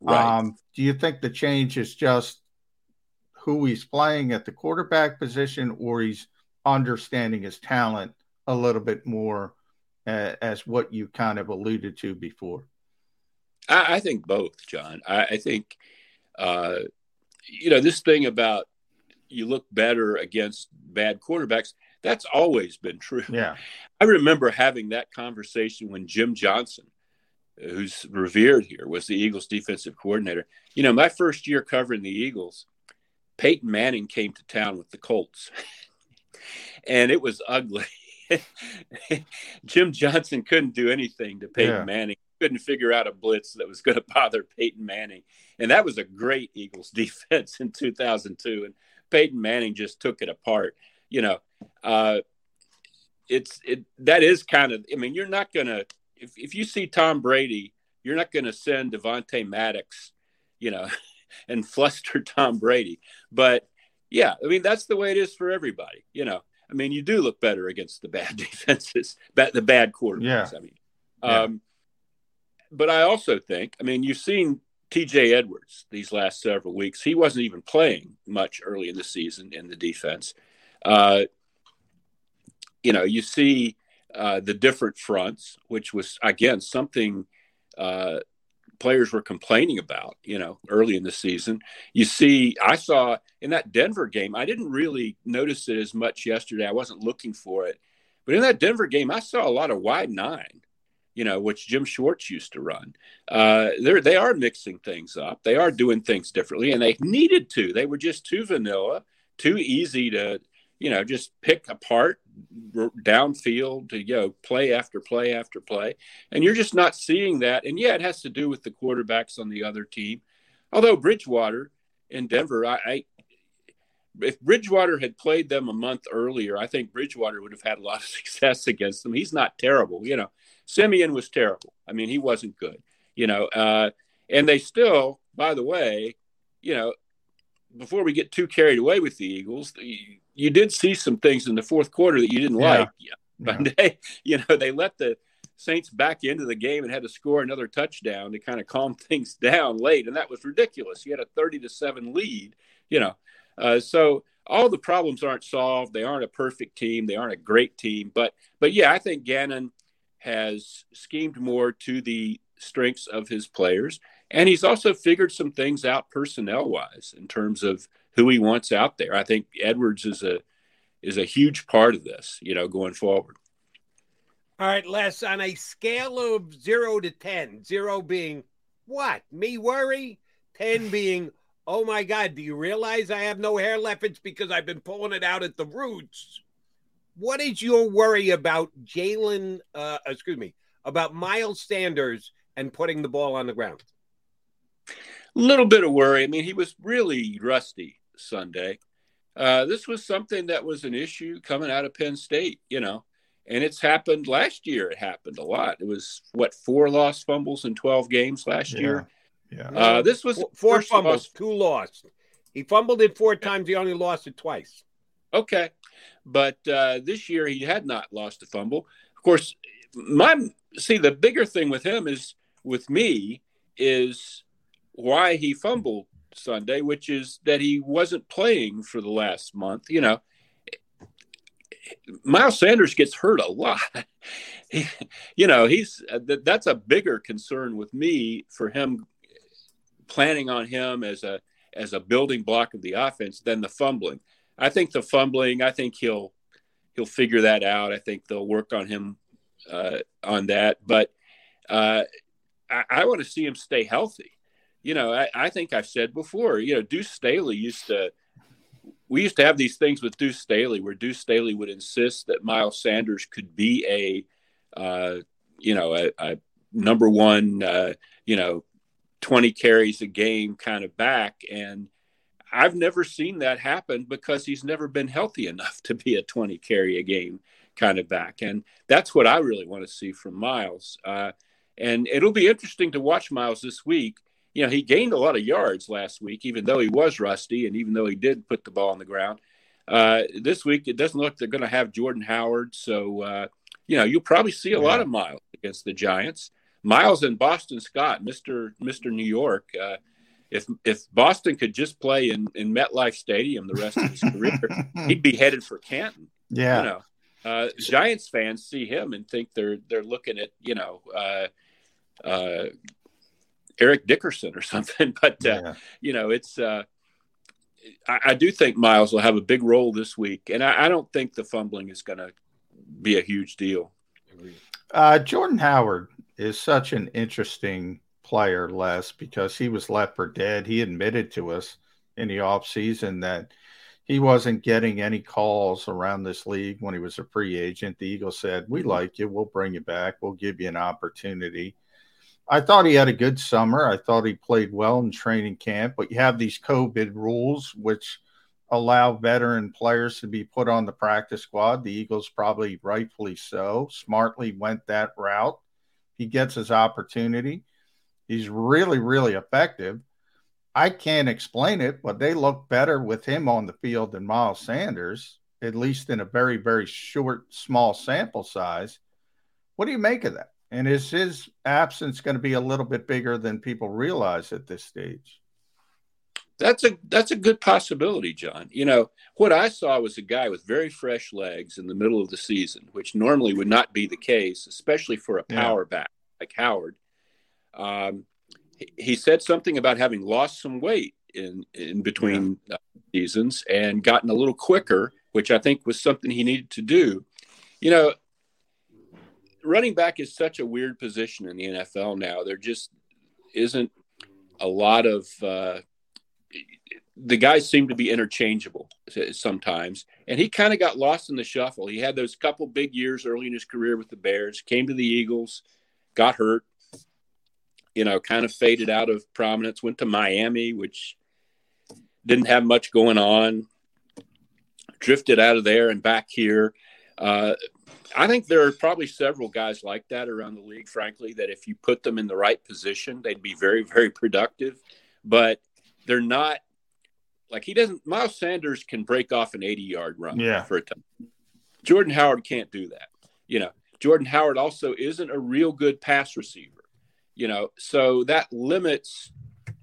Right. Um, do you think the change is just who he's playing at the quarterback position, or he's understanding his talent a little bit more, uh, as what you kind of alluded to before? I, I think both, John. I, I think, uh, you know, this thing about you look better against bad quarterbacks, that's always been true. Yeah. I remember having that conversation when Jim Johnson who's revered here, was the Eagles defensive coordinator. You know, my first year covering the Eagles, Peyton Manning came to town with the Colts, and it was ugly. Jim Johnson couldn't do anything to Peyton yeah. Manning. Couldn't figure out a blitz that was going to bother Peyton Manning, and that was a great Eagles defense in 2002. And Peyton Manning just took it apart. You know, uh, it's it that is kind of. I mean, you're not going to if if you see Tom Brady, you're not going to send Avonte Maddox, you know, and fluster Tom Brady. But yeah, I mean that's the way it is for everybody. You know, I mean you do look better against the bad defenses, the bad quarterbacks. Yeah. I mean, um, but I also think, I mean, you've seen T.J. Edwards these last several weeks. He wasn't even playing much early in the season in the defense. Uh, you know, you see uh, the different fronts, which was again something uh, players were complaining about. You know, early in the season, you see, I saw in that Denver game. I didn't really notice it as much yesterday. I wasn't looking for it, but in that Denver game, I saw a lot of wide nine. You know, which Jim Schwartz used to run. Uh, they're they are mixing things up. They are doing things differently, and they needed to. They were just too vanilla, too easy to you know, just pick apart downfield to you know play after play after play, and you're just not seeing that. And yeah, it has to do with the quarterbacks on the other team. Although Bridgewater in Denver, I, I if Bridgewater had played them a month earlier, I think Bridgewater would have had a lot of success against them. He's not terrible, you know. Siemian was terrible. I mean, he wasn't good, you know. Uh, and they still, by the way, you know, before we get too carried away with the Eagles, you did see some things in the fourth quarter that you didn't yeah. like. Yeah. But they, you know, they let the Saints back into the game and had to score another touchdown to kind of calm things down late, and that was ridiculous. You had a thirty to seven lead, you know. Uh, so all the problems aren't solved. They aren't a perfect team. They aren't a great team, but but yeah, I think Gannon has schemed more to the strengths of his players, and he's also figured some things out personnel wise in terms of who he wants out there. I think Edwards is a is a huge part of this, you know, going forward. All right, Les, on a scale of zero to 10, zero being what? Me worry? 10 being, oh my God, do you realize I have no hair left? It's because I've been pulling it out at the roots. What is your worry about Jalen, uh, excuse me, about Miles Sanders and putting the ball on the ground? A little bit of worry. I mean, he was really rusty Sunday. Uh, this was something that was an issue coming out of Penn State, you know, and it's happened last year. It happened a lot. It was what four lost fumbles in twelve games last yeah. year. Yeah, uh, this was four, four fumbles, two lost. He fumbled it four times. He only lost it twice. Okay, but uh, this year he had not lost a fumble. Of course, my see the bigger thing with him is with me is why he fumbled Sunday, which is that he wasn't playing for the last month. You know, Miles Sanders gets hurt a lot. he, you know, he's that's a bigger concern with me for him planning on him as a as a building block of the offense than the fumbling. I think the fumbling. I think he'll he'll figure that out. I think they'll work on him uh, on that. But uh, I, I want to see him stay healthy you know, I, I think I've said before, you know, Deuce Staley used to, we used to have these things with Deuce Staley where Deuce Staley would insist that Miles Sanders could be a, uh, you know, a, a number one, uh, you know, 20 carries a game kind of back. And I've never seen that happen because he's never been healthy enough to be a 20 carry a game kind of back. And that's what I really want to see from Miles. Uh, and it'll be interesting to watch Miles this week you know, he gained a lot of yards last week, even though he was rusty and even though he did put the ball on the ground. Uh, this week, it doesn't look they're going to have Jordan Howard. So, uh, you know, you'll probably see a lot of Miles against the Giants. Miles and Boston Scott, Mr. Mr. New York. Uh, if if Boston could just play in, in MetLife Stadium the rest of his career, he'd be headed for Canton. Yeah. You know, uh, Giants fans see him and think they're they're looking at you know uh, uh, Eric Dickerson or something. But uh, yeah. you know, it's uh, I, I, do think Miles will have a big role this week, and I, I don't think the fumbling is going to be a huge deal. Uh, Jordan Howard is such an interesting player, Les, because he was left for dead. He admitted to us in the offseason that he wasn't getting any calls around this league when he was a free agent. The Eagles said, We mm-hmm. like you. We'll bring you back. We'll give you an opportunity. I thought he had a good summer. I thought he played well in training camp, but you have these COVID rules, which allow veteran players to be put on the practice squad. The Eagles probably rightfully so, smartly went that route. He gets his opportunity. He's really, really effective. I can't explain it, but they look better with him on the field than Miles Sanders, at least in a very, very short, small sample size. What do you make of that? And is his absence going to be a little bit bigger than people realize at this stage? That's a that's a good possibility, John. You know, what I saw was a guy with very fresh legs in the middle of the season, which normally would not be the case, especially for a power yeah. back like Howard. Um, he said something about having lost some weight in in between yeah. uh, seasons and gotten a little quicker, which I think was something he needed to do. You know, running back is such a weird position in the NFL now. There just isn't a lot of uh, the guys seem to be interchangeable sometimes, and he kind of got lost in the shuffle. He had those couple big years early in his career with the Bears, came to the Eagles, got hurt, you know, kind of faded out of prominence, went to Miami, which didn't have much going on, drifted out of there and back here. Uh, I think there are probably several guys like that around the league, frankly, that if you put them in the right position, they'd be very, very productive. But they're not like he doesn't. Miles Sanders can break off an 80 yard run yeah. for a time. Jordan Howard can't do that. You know, Jordan Howard also isn't a real good pass receiver you know, so that limits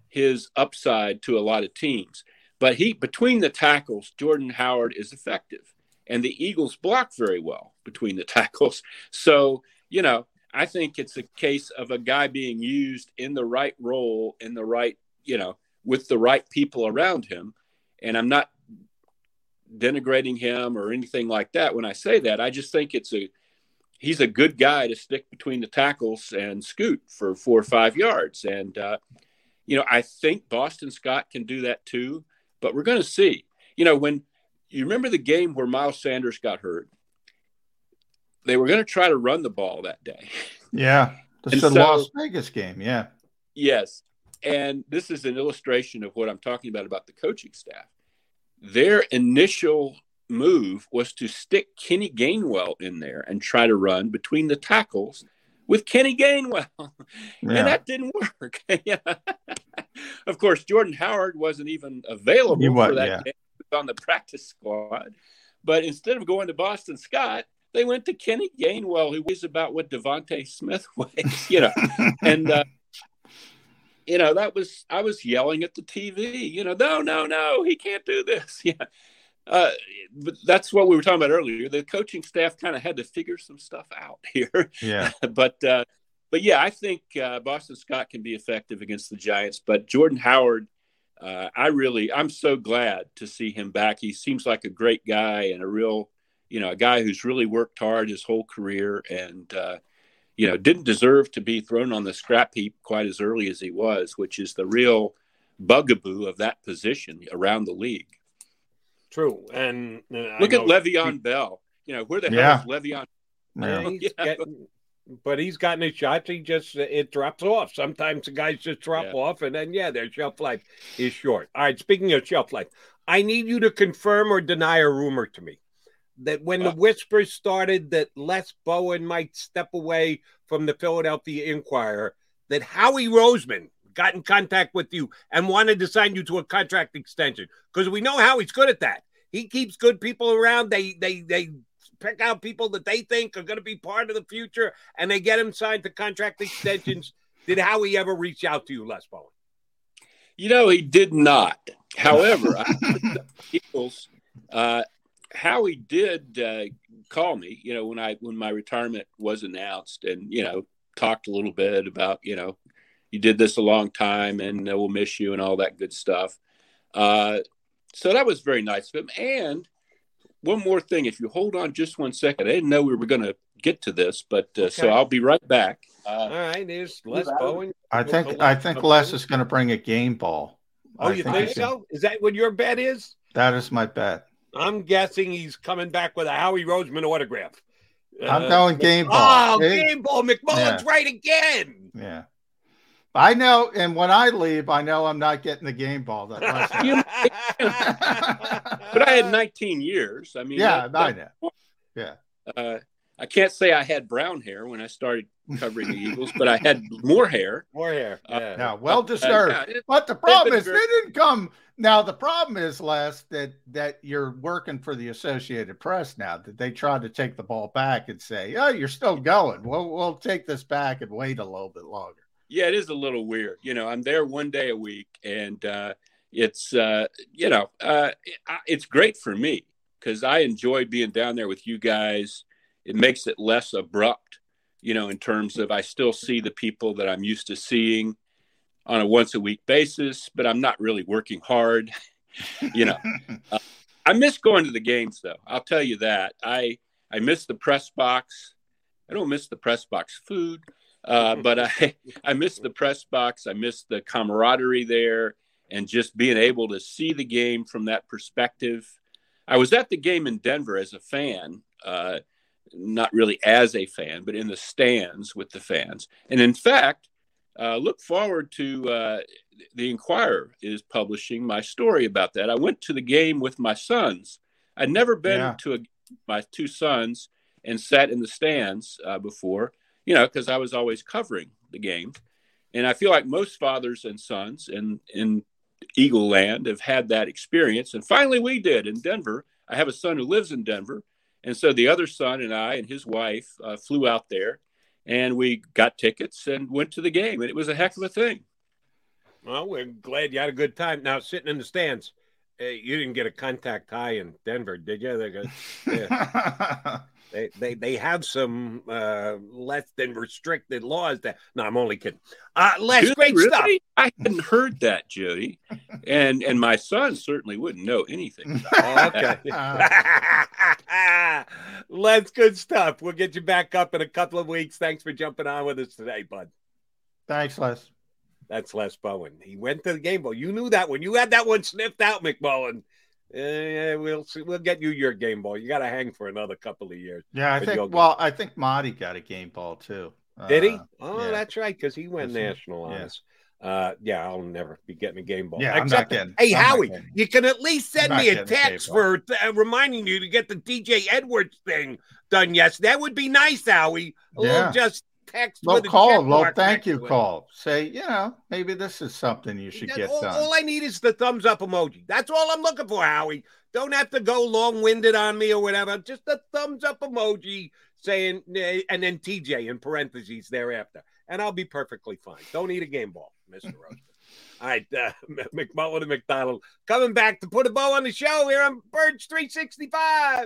his upside to a lot of teams. But he between the tackles, Jordan Howard is effective, and the Eagles block very well between the tackles. So you know, I think it's a case of a guy being used in the right role, in the right, you know, with the right people around him. And I'm not denigrating him or anything like that when I say that. I just think it's a he's a good guy to stick between the tackles and scoot for four or five yards. And, uh, you know, I think Boston Scott can do that too, but we're going to see. You know, when you remember the game where Miles Sanders got hurt, they were going to try to run the ball that day. Yeah. This is the Las Vegas game. Yeah. Yes. And this is an illustration of what I'm talking about about the coaching staff. Their initial move was to stick Kenny Gainwell in there and try to run between the tackles with Kenny Gainwell. Yeah. And that didn't work. of course, Jordan Howard wasn't even available was, for that yeah. game on the practice squad. But instead of going to Boston Scott, they went to Kenny Gainwell, who weighs about what DeVonta Smith was, you know. and uh, you know, that was I was yelling at the TV, you know, no, no, no, he can't do this. Yeah uh, but that's what we were talking about earlier. The coaching staff kind of had to figure some stuff out here. Yeah. but uh, but yeah, I think uh, Boston Scott can be effective against the Giants. But Jordan Howard, uh, I really, I'm so glad to see him back. He seems like a great guy and a real, you know, a guy who's really worked hard his whole career and. Uh, you know, didn't deserve to be thrown on the scrap heap quite as early as he was, which is the real bugaboo of that position around the league. True. And uh, look at Le'Veon he, Bell. You know, where the yeah. hell is Le'Veon? Yeah. He's getting, but he's gotten his shots. He just it drops off. Sometimes the guys just drop yeah. off, and then yeah, their shelf life is short. All right. Speaking of shelf life, I need you to confirm or deny a rumor to me that when the whispers started that Les Bowen might step away from the Philadelphia Inquirer, that Howie Roseman got in contact with you and wanted to sign you to a contract extension because we know how he's good at that. He keeps good people around. They they they pick out people that they think are going to be part of the future, and they get him signed to contract extensions. did Howie ever reach out to you, Les Bowen? You know, he did not. However, Eagles, uh, Howie did uh, call me. You know, when I when my retirement was announced, and you know, talked a little bit about you know you did this a long time and we'll miss you and all that good stuff. Uh, so that was very nice of him. And one more thing, if you hold on just one second, I didn't know we were going to get to this, but uh, okay. so I'll be right back. All right, there's Les Bowen. I think I think Les is going to bring a game ball. Oh, I you think, he's so? Is that what your bet is? That is my bet. I'm guessing he's coming back with a Howie Roseman autograph. I'm Uh, going game ball. Oh, See? game ball. McMullen's Yeah. right again. Yeah. I know, and when I leave, I know I'm not getting the game ball. That Les has. You- but I had 19 years. I mean, yeah, that- I that- know. Yeah. uh, I can't say I had brown hair when I started covering the Eagles, but I had more hair. More hair. Uh, Yeah, well uh, deserved. yeah, it- but the problem is very- they didn't come. Now the problem is, Les, that that you're working for the Associated Press now. That they tried to take the ball back and say, "Oh, you're still going. We'll we'll take this back and wait a little bit longer." yeah, it is a little weird. You know, I'm there one day a week, and uh, it's uh, you know, uh, it, I- it's great for me because I enjoy being down there with you guys. It makes it less abrupt, you know, in terms of I still see the people that I'm used to seeing on a once a week basis, but I'm not really working hard. you know, Uh, I miss going to the games though. I'll tell you that. I I miss the press box. I don't miss the press box food, uh, but I I miss the press box. I miss the camaraderie there, and just being able to see the game from that perspective. I was at the game in Denver as a fan, uh, not really as a fan, but in the stands with the fans. And in fact, uh, look forward to uh, the Inquirer is publishing my story about that. I went to the game with my sons. I'd never been Yeah. to a, my two sons and sat in the stands uh, before, you know, because I was always covering the game. And I feel like most fathers and sons in in Eagle Land have had that experience. And finally, we did in Denver. I have a son who lives in Denver, and so the other son and I and his wife uh, flew out there, and we got tickets and went to the game, and it was a heck of a thing. Well, we're glad you had a good time. Now, sitting in the stands, uh, you didn't get a contact high in Denver, did you? Got, yeah. they, they they have some uh, less than restricted laws. That no, I'm only kidding. Uh, Les, Really? great Really? stuff. I hadn't heard that, Jody, and and my son certainly wouldn't know anything. okay. Les, good stuff. We'll get you back up in a couple of weeks. Thanks for jumping on with us today, bud. Thanks, Les. That's Les Bowen. He went to the game. Well, you knew that one. You had that one sniffed out, McMullen. Uh, we'll see. We'll get you your game ball. You got to hang for another couple of years. Yeah, I think. Well, I think Marty got a game ball too. did he? Uh, Oh, yeah. that's right, because he went Yes, he- national on yeah. Uh, yeah, I'll never be getting a game ball. Yeah, I'm not Except, getting- hey, I'm Howie, getting- you can at least send me a getting a text for uh, reminding you to get the TJ Edwards thing done. Yes, that would be nice, Howie. A Yeah. little just text Well, call. Well, thank you. Call. Say, you know, maybe this is something you should get all, done. all I need is the thumbs up emoji. That's all I'm looking for, Howie. Don't have to go long winded on me or whatever. Just a thumbs up emoji saying, eh, and then TJ in parentheses thereafter. And I'll be perfectly fine. Don't eat a game ball, Mr. Roseman. All right, uh, McMullen and McDonald coming back to put a bow on the show here on Birds 365.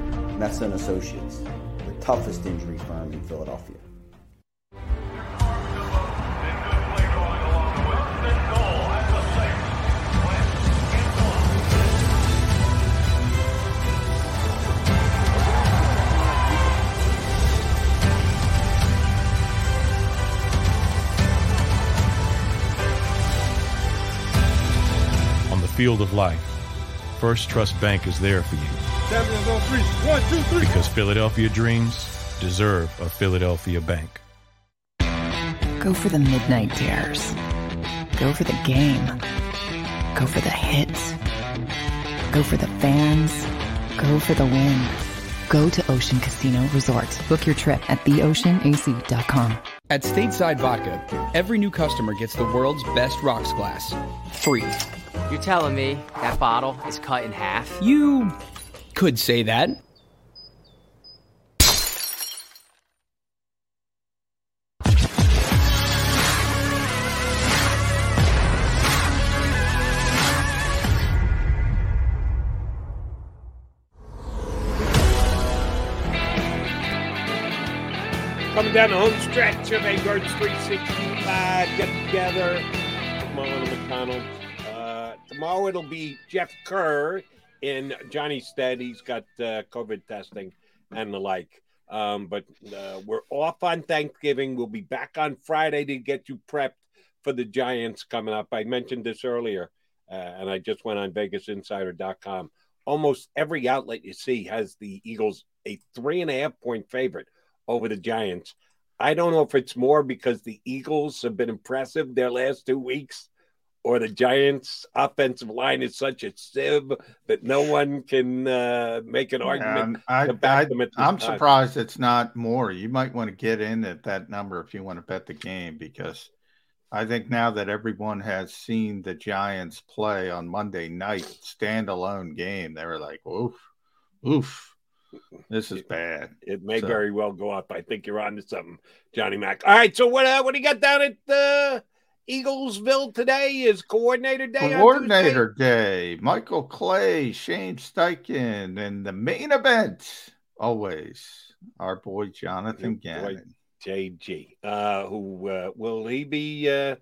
Messa and Associates, the toughest injury firm in Philadelphia. On the field of life, First Trust Bank is there for you Champions on three. One, two, three. because Philadelphia dreams deserve a Philadelphia bank. Go for the midnight dares. Go for the game. Go for the hits. Go for the fans. Go for the win. Go to Ocean Casino Resort. Book your trip at theoceanac.com. At Stateside Vodka, every new customer gets the world's best rocks glass. Free. You're telling me that bottle is cut in half? You could say that. Coming down the home stretch of a Birds 365 get together. Mullen McDonald. Uh, tomorrow it'll be Jeff Kerr in Johnny's stead. He's got uh, COVID testing and the like. Um, but uh, we're off on Thanksgiving. We'll be back on Friday to get you prepped for the Giants coming up. I mentioned this earlier, uh, and I just went on VegasInsider.com. Almost every outlet you see has the Eagles a three and a half point favorite over the Giants. I don't know if it's more because the Eagles have been impressive their last two weeks, or the Giants' offensive line is such a sieve that no one can uh, make an argument. Um, I, I, them at I'm time. surprised it's not more. You might want to get in at that number if you want to bet the game because I think now that everyone has seen the Giants play on Monday night standalone game, they were like, oof, oof, this is bad. It may So- very well go up. I think you're on to something, Johnny Mac. All right, so what uh, what do you got down at uh, Eaglesville today? Is coordinator day? Coordinator Day, Michael Clay, Shane Steichen, and the main event, always our boy Jonathan Your boy, Gannon. JG. Uh, who uh, will he be? Uh,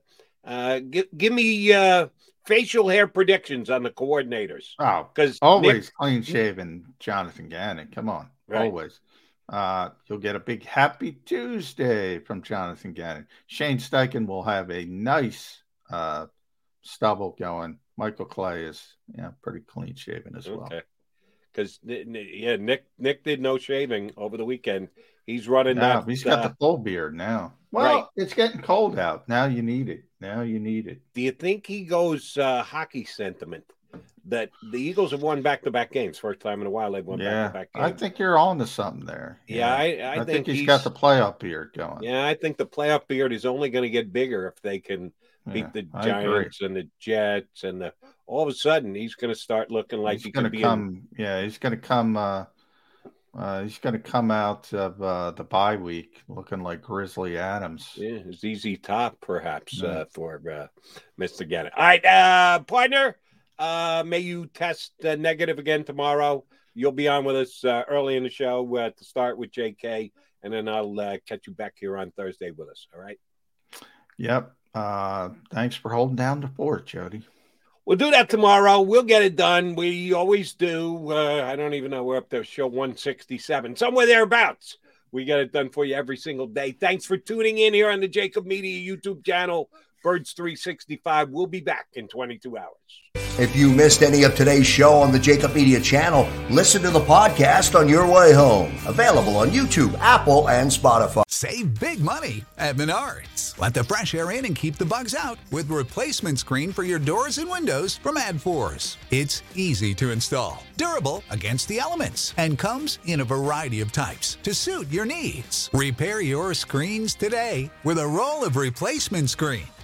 uh, give, give me uh, facial hair predictions on the coordinators. Oh, because always clean shaven Jonathan Gannon. Come on, Right. always. Uh, you'll get a big happy Tuesday from Jonathan Gannon. Shane Steichen will have a nice uh, stubble going. Michael Clay is yeah pretty clean shaven as well. Okay. Because yeah, Nick Nick did no shaving over the weekend. He's running Now he's got uh, the full beard now. Well, Right. it's getting cold out. Now you need it. Now you need it. do you think he goes uh, hockey sentiment? That the Eagles have won back to back games. First time in a while they've won back to back games. I think you're on to something there. Yeah, I- I think he's got he's- the playoff beard going. Yeah, I think the playoff beard is only going to get bigger if they can beat Yeah, the Giants and the Jets and the. All of a sudden, he's going to start looking like he's he going to come. Yeah, he's going to come. Uh, uh, he's going to come out of uh, the bye week looking like Grizzly Adams. in yeah, ZZ Top, perhaps Yeah. uh, for uh, Mr. Gannon. All right, uh, partner. Uh, may you test uh, negative again tomorrow. You'll be on with us uh, early in the show uh, to start with JK, and then I'll uh, catch you back here on Thursday with us. All right. Yep. Uh, thanks for holding down the fort, Jody. We'll do that tomorrow. We'll get it done. We always do. Uh, I don't even know. We're up to show 167, somewhere thereabouts. We get it done for you every single day. Thanks for tuning in here on the JAKIB Media YouTube channel, Birds 365. We'll be back in 22 hours. If you missed any of today's show on the JAKIB Media channel, listen to the podcast on your way home. Available on YouTube, Apple, and Spotify. Save big money at Menards. Let the fresh air in and keep the bugs out with replacement screen for your doors and windows from ADFORS. It's easy to install, durable against the elements, and comes in a variety of types to suit your needs. Repair your screens today with a roll of replacement screen